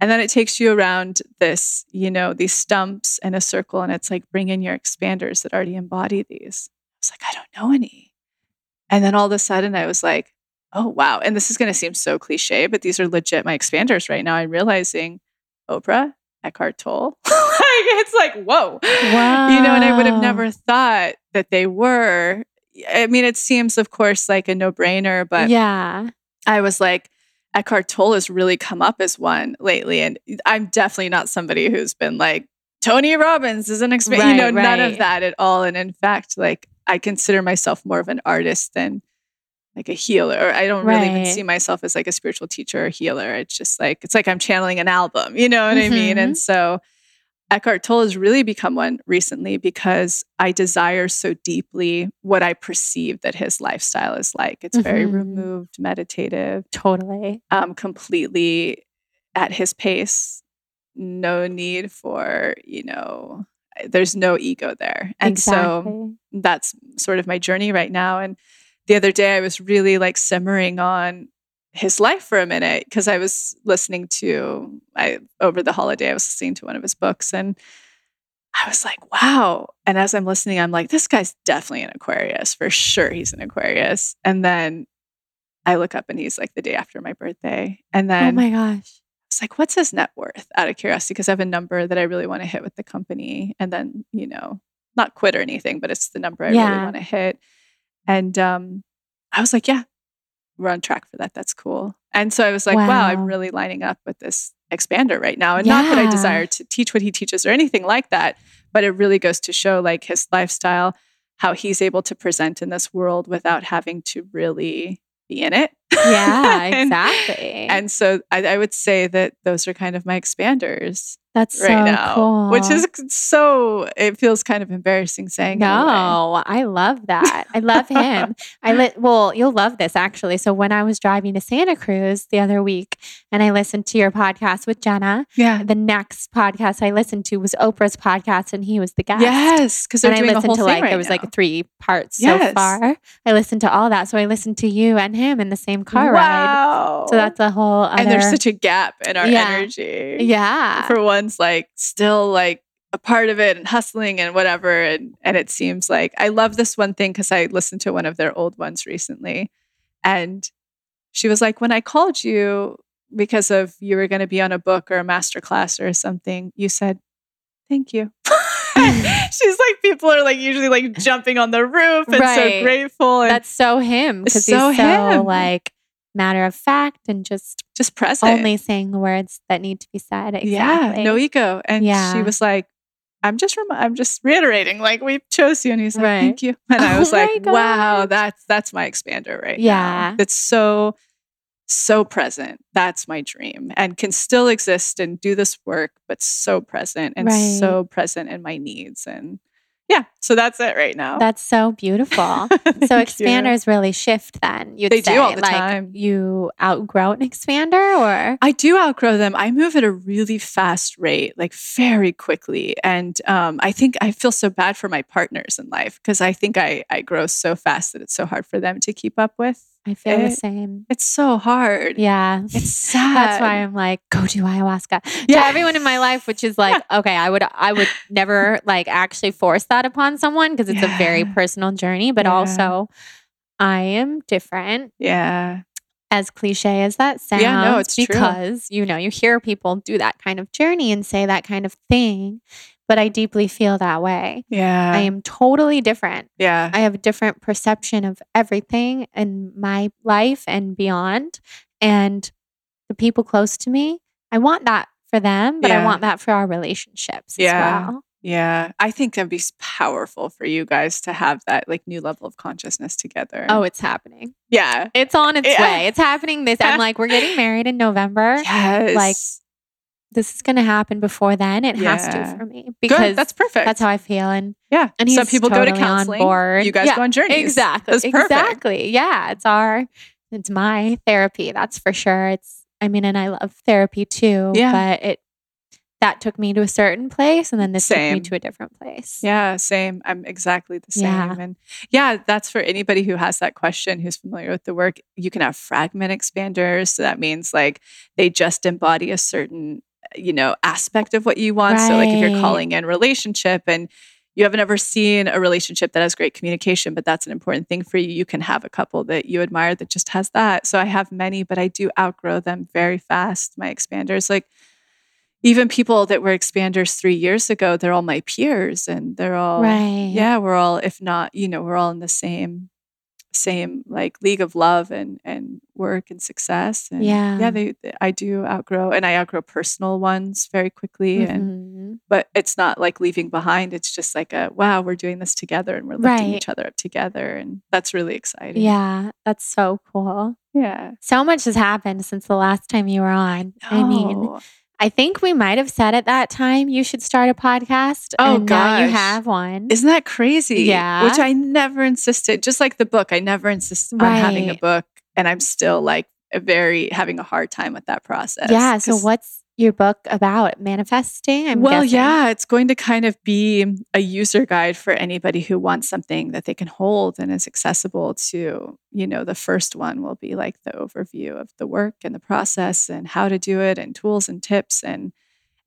and then it takes you around this, you know, these stumps in a circle, and it's like bring in your expanders that already embody these. I was like, I don't know any. And then all of a sudden I was like, oh wow. And this is gonna seem so cliche, but these are legit my expanders right now. I'm realizing Oprah, Eckhart Tolle, like it's like, whoa. Wow. You know, and I would have never thought that they were. I mean, it seems, of course, like a no brainer, but yeah. I was like, Eckhart Tolle has really come up as one lately. And I'm definitely not somebody who's been like, Tony Robbins is an expert, Right, you know, none of that at all. And in fact, like, I consider myself more of an artist than like a healer. I don't really even see myself as like a spiritual teacher or healer. It's just like, it's like I'm channeling an album, you know what I mean? And mm-hmm. so Eckhart Tolle has really become one recently because I desire so deeply what I perceive that his lifestyle is like. It's very Mhm. removed, meditative, Totally. um, completely at his pace. No need for, you know, there's no ego there. And so that's sort of my journey right now. And the other day I was really like simmering on his life for a minute because I was listening to I over the holiday I was listening to one of his books and I was like, wow. And as I'm listening, I'm like, this guy's definitely an Aquarius. For sure he's an Aquarius. And then I look up and he's like the day after my birthday. And then oh my gosh. it's like, what's his net worth out of curiosity? Because I have a number that I really want to hit with the company. And then, you know, not quit or anything, but it's the number I really want to hit. And um, I was like, yeah, we're on track for that. That's cool. And so I was like, wow, I'm really lining up with this expander right now. And not that I desire to teach what he teaches or anything like that, but it really goes to show like his lifestyle, how he's able to present in this world without having to really be in it. Yeah, exactly. and so I, I would say that those are kind of my expanders That's right so now, cool. which is so, it feels kind of embarrassing saying. it in a way. No, I love that. I love him. I li- well, you'll love this actually. So when I was driving to Santa Cruz the other week and I listened to your podcast with Jenna, Yeah. the next podcast I listened to was Oprah's podcast and he was the guest. Yes. Because I listened whole to like right there was now. like three parts Yes. so far. I listened to all that. So I listened to you and him in the same car ride. wow. So that's a whole other and there's such a gap in our Yeah. energy. Yeah. For one's like still like a part of it and hustling and whatever. And and it seems like I love this one thing because I listened to one of their old ones recently. And she was like, when I called you because of you were going to be on a book or a master class or something, you said, thank you. She's like, people are like usually like jumping on the roof and Right. so grateful and That's so him because So he's so him. like matter of fact and just just present. only saying the words that need to be said. Exactly. Yeah, no ego. And yeah. she was like, I'm just rem- I'm just reiterating, like we chose you. And he's like, Right. thank you. And I Oh was like, wow, that's that's my expander right Yeah. now. That's so so present. That's my dream. And can still exist and do this work, but so present and Right. so present in my needs. And yeah, so that's it right now. That's so beautiful. so Thank you. expanders really shift then. You'd They do say. all the like time. you outgrow an expander or I do outgrow them. I move at a really fast rate, like very quickly. And um, I think I feel so bad for my partners in life because I think I, I grow so fast that it's so hard for them to keep up with. I feel the same. It's so hard. Yeah. It's sad. That's why I'm like, go do ayahuasca. Yeah. To everyone in my life, which is like, okay, I would I would never like actually force that upon someone because it's a very personal journey, but Yeah. also I am different. Yeah. As cliche as that sounds, Yeah, no, it's true. because you know, you hear people do that kind of journey and say that kind of thing, but I deeply feel that way. Yeah. I am totally different. yeah. I have a different perception of everything in my life and beyond. And the people close to me, I want that for them, but I want that for our relationships Yeah. as well. yeah. I think that'd be powerful for you guys to have that like new level of consciousness together. Oh, it's happening. yeah. It's on its Yeah. way. It's happening this. I'm like, we're getting married in November. Yes. This is going to happen before then. It has to for me Good. because That's perfect. that's how I feel. And yeah. and Some people go to totally on counseling. board. You guys Yeah, go on journeys. Exactly. That's perfect. Exactly. Yeah. It's our, it's my therapy. That's for sure. It's, I mean, and I love therapy too. Yeah. But it, that took me to a certain place and then this took me to a different place. Yeah, same. I'm exactly the same. Yeah. And yeah, that's for anybody who has that question, who's familiar with the work. You can have fragment expanders. So that means like they just embody a certain, you know, aspect of what you want. So like if you're calling in relationship and you haven't ever seen a relationship that has great communication, but that's an important thing for you. You can have a couple that you admire that just has that. So I have many, but I do outgrow them very fast. My expanders, like, even people that were expanders three years ago, they're all my peers and they're all, Right. yeah, we're all, if not, you know, we're all in the same, same like league of love and, and work and success. And Yeah. yeah, they, they- I do outgrow and I outgrow personal ones very quickly. And, Mhm. but it's not like leaving behind. It's just like a, wow, we're doing this together and we're lifting Right. each other up together. And that's really exciting. Yeah, that's so cool. Yeah. So much has happened since the last time you were on. I mean. I think we might have said at that time you should start a podcast. Oh, and now you have one. Isn't that crazy? Yeah. Which I never insisted, just like the book, I never insisted on having a book. And I'm still like a very having a hard time with that process. yeah. So what's your book about? Manifesting? I'm well, guessing. yeah, it's going to kind of be a user guide for anybody who wants something that they can hold and is accessible to, you know, the first one will be like the overview of the work and the process and how to do it and tools and tips and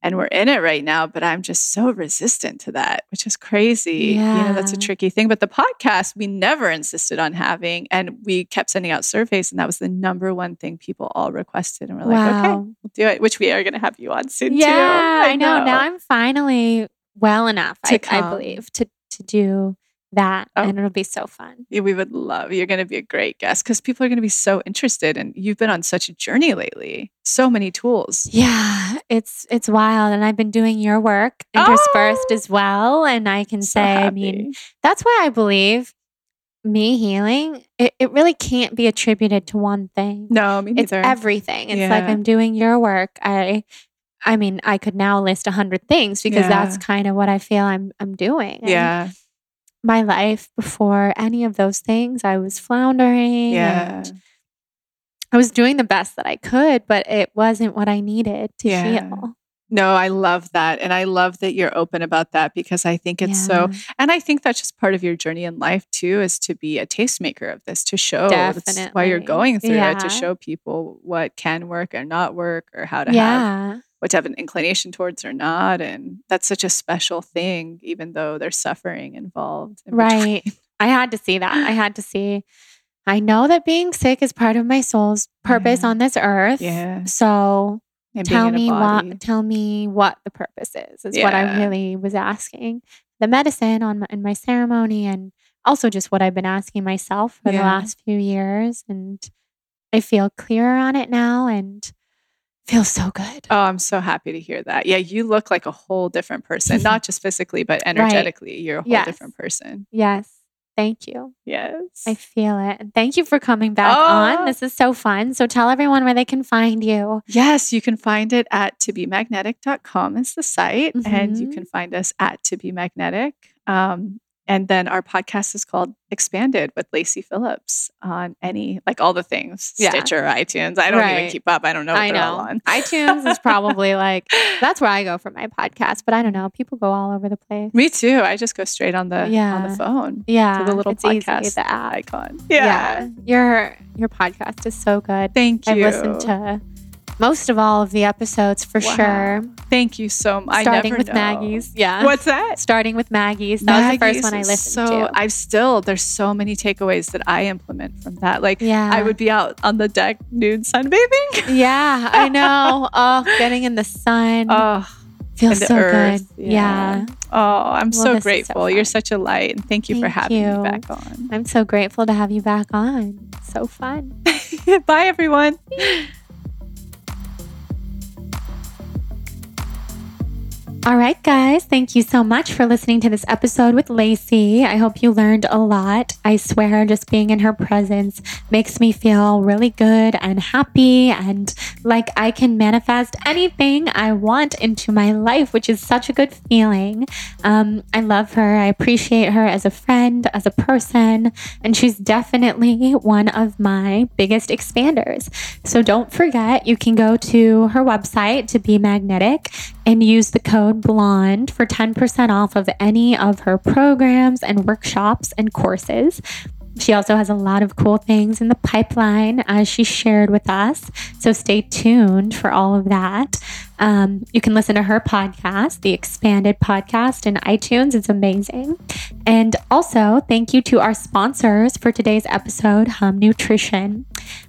and we're in it right now, but I'm just so resistant to that, which is crazy. You know, that's a tricky thing. But the podcast, we never insisted on having, and we kept sending out surveys, and that was the number one thing people all requested. And we're like, okay, Wow. we'll do it, which we are going to have you on soon too. Yeah, I know. Now I'm finally well enough, To I, I believe, to to do that. Oh. And it'll be so fun. Yeah, we would love you're going to be a great guest because people are going to be so interested and you've been on such a journey lately so many tools Yeah, it's it's wild. And I've been doing your work interspersed Oh! as well. And I can So say, I mean, that's why I believe me healing, it, it really can't be attributed to one thing. no me it's everything. It's like I'm doing your work. I I mean, I could now list a hundred things because that's kind of what I feel I'm I'm doing. And yeah my life before any of those things, I was floundering. yeah And I was doing the best that I could, but it wasn't what I needed to Yeah. heal. no i love that and i love that you're open about that because i think it's so and i think that's just part of your journey in life too is to be a tastemaker of this to show why you're going through it to show people what can work or not work or how to have Yeah. What to have an inclination towards or not and that's such a special thing even though there's suffering involved in Right. between. I had to see that. I had to see. I know that being sick is part of my soul's purpose Yeah. on this earth. yeah So tell me what tell me what the purpose is is what I really was asking. The medicine on my, in my ceremony and also just what I've been asking myself for the last few years and I feel clearer on it now and feels so good. oh i'm so happy to hear that yeah you look like a whole different person not just physically but energetically you're a whole Yes. different person Yes. Thank you. yes I feel it. And thank you for coming back Oh. on. This is so fun. So tell everyone where they can find you. Yes, you can find it at tobemagnetic.com is the site. And you Mhm. can find us at To Be Magnetic. Um, and then our podcast is called Expanded with Lacy Phillips on any, like all the things, Yeah. Stitcher, iTunes. I don't even keep up. I don't know what I they're all know. on. iTunes is probably like that's where I go for my podcast, but I don't know. People go all over the place. Me too. I just go straight on the yeah. on the phone Yeah. to the little it's podcast easy, the app. icon. Yeah. Your your podcast is so good. Thank you. I've listened to most of all of the episodes for Wow. sure. Thank you so much. Starting I never with know. Maggie's. Yeah. What's that? Starting with Maggie's. That was the first one I is listened so, to. I've still there's so many takeaways that I implement from that. Like yeah. I would be out on the deck nude sunbathing. Yeah, I know. oh, getting in the sun Oh, feels so earth, good. yeah. yeah. oh, I'm Well, so is so grateful. You're such a light, and thank you for having you. me back on. I'm so grateful to have you back on. So fun. Bye, everyone. All right, guys. Thank you so much for listening to this episode with Lacy. I hope you learned a lot. I swear, just being in her presence makes me feel really good and happy and like I can manifest anything I want into my life, which is such a good feeling. Um, I love her. I appreciate her as a friend, as a person, and she's definitely one of my biggest expanders. So don't forget, you can go to her website to be magnetic and use the code BLONDE for 10% off of any of her programs and workshops and courses. She also has a lot of cool things in the pipeline as she shared with us. So stay tuned for all of that. Um, you can listen to her podcast, the Expanded Podcast, in iTunes. It's amazing. And also, thank you to our sponsors for today's episode, Hum Nutrition.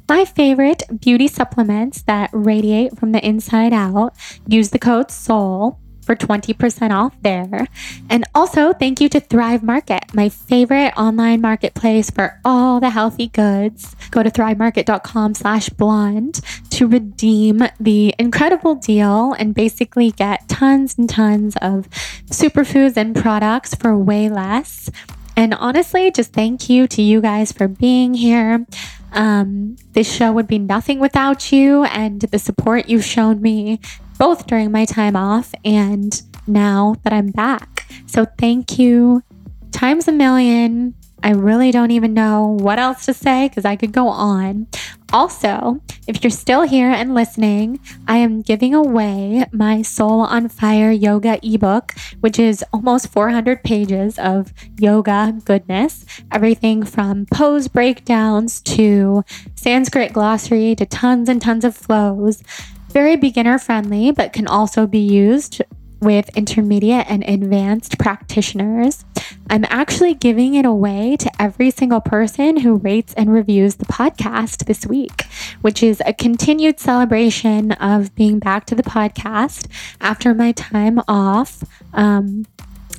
My favorite beauty supplements that radiate from the inside out. Use the code SOUL for 20% off there. And also, thank you to Thrive Market, my favorite online marketplace for all the healthy goods. Go to thrivemarket.com slash blonde to redeem the incredible deal and basically get tons and tons of superfoods and products for way less. And honestly, just thank you to you guys for being here. Um, this show would be nothing without you and the support you've shown me both during my time off and now that I'm back. So thank you times a million. I really don't even know what else to say because I could go on. Also, if you're still here and listening, I am giving away my Soul on Fire yoga ebook, which is almost 400 pages of yoga goodness. Everything from pose breakdowns to Sanskrit glossary to tons and tons of flows very beginner friendly, but can also be used with intermediate and advanced practitioners. I'm actually giving it away to every single person who rates and reviews the podcast this week, which is a continued celebration of being back to the podcast after my time off. Um,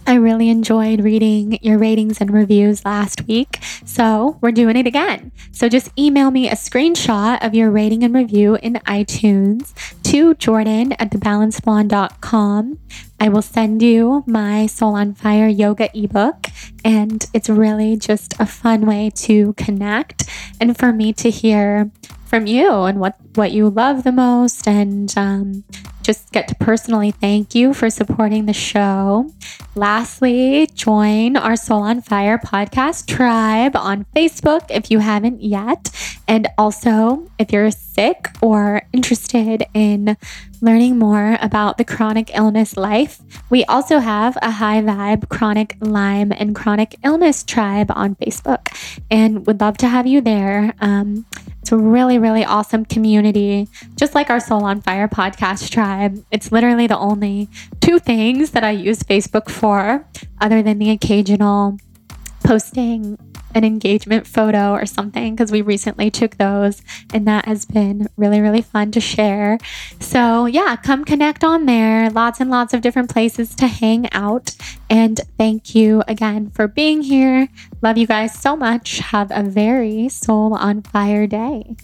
I really enjoyed reading your ratings and reviews last week, so we're doing it again. So just email me a screenshot of your rating and review in iTunes to jordan at thebalancedblonde.com. I will send you my Soul on Fire yoga ebook, and it's really just a fun way to connect and for me to hear from you and what, what you love the most and um, just get to personally thank you for supporting the show. Lastly, join our Soul on Fire podcast tribe on Facebook if you haven't yet. And also, if you're sick or interested in learning more about the chronic illness life, we also have a high vibe chronic Lyme and chronic illness tribe on Facebook and would love to have you there. Um, it's a really, really awesome community, just like our Soul on Fire podcast tribe. It's literally the only two things that I use Facebook for, other than the occasional posting an engagement photo or something because we recently took those and that has been really, really fun to share. So, yeah, come connect on there. Lots and lots of different places to hang out. And thank you again for being here. Love you guys so much. Have a very soul on fire day.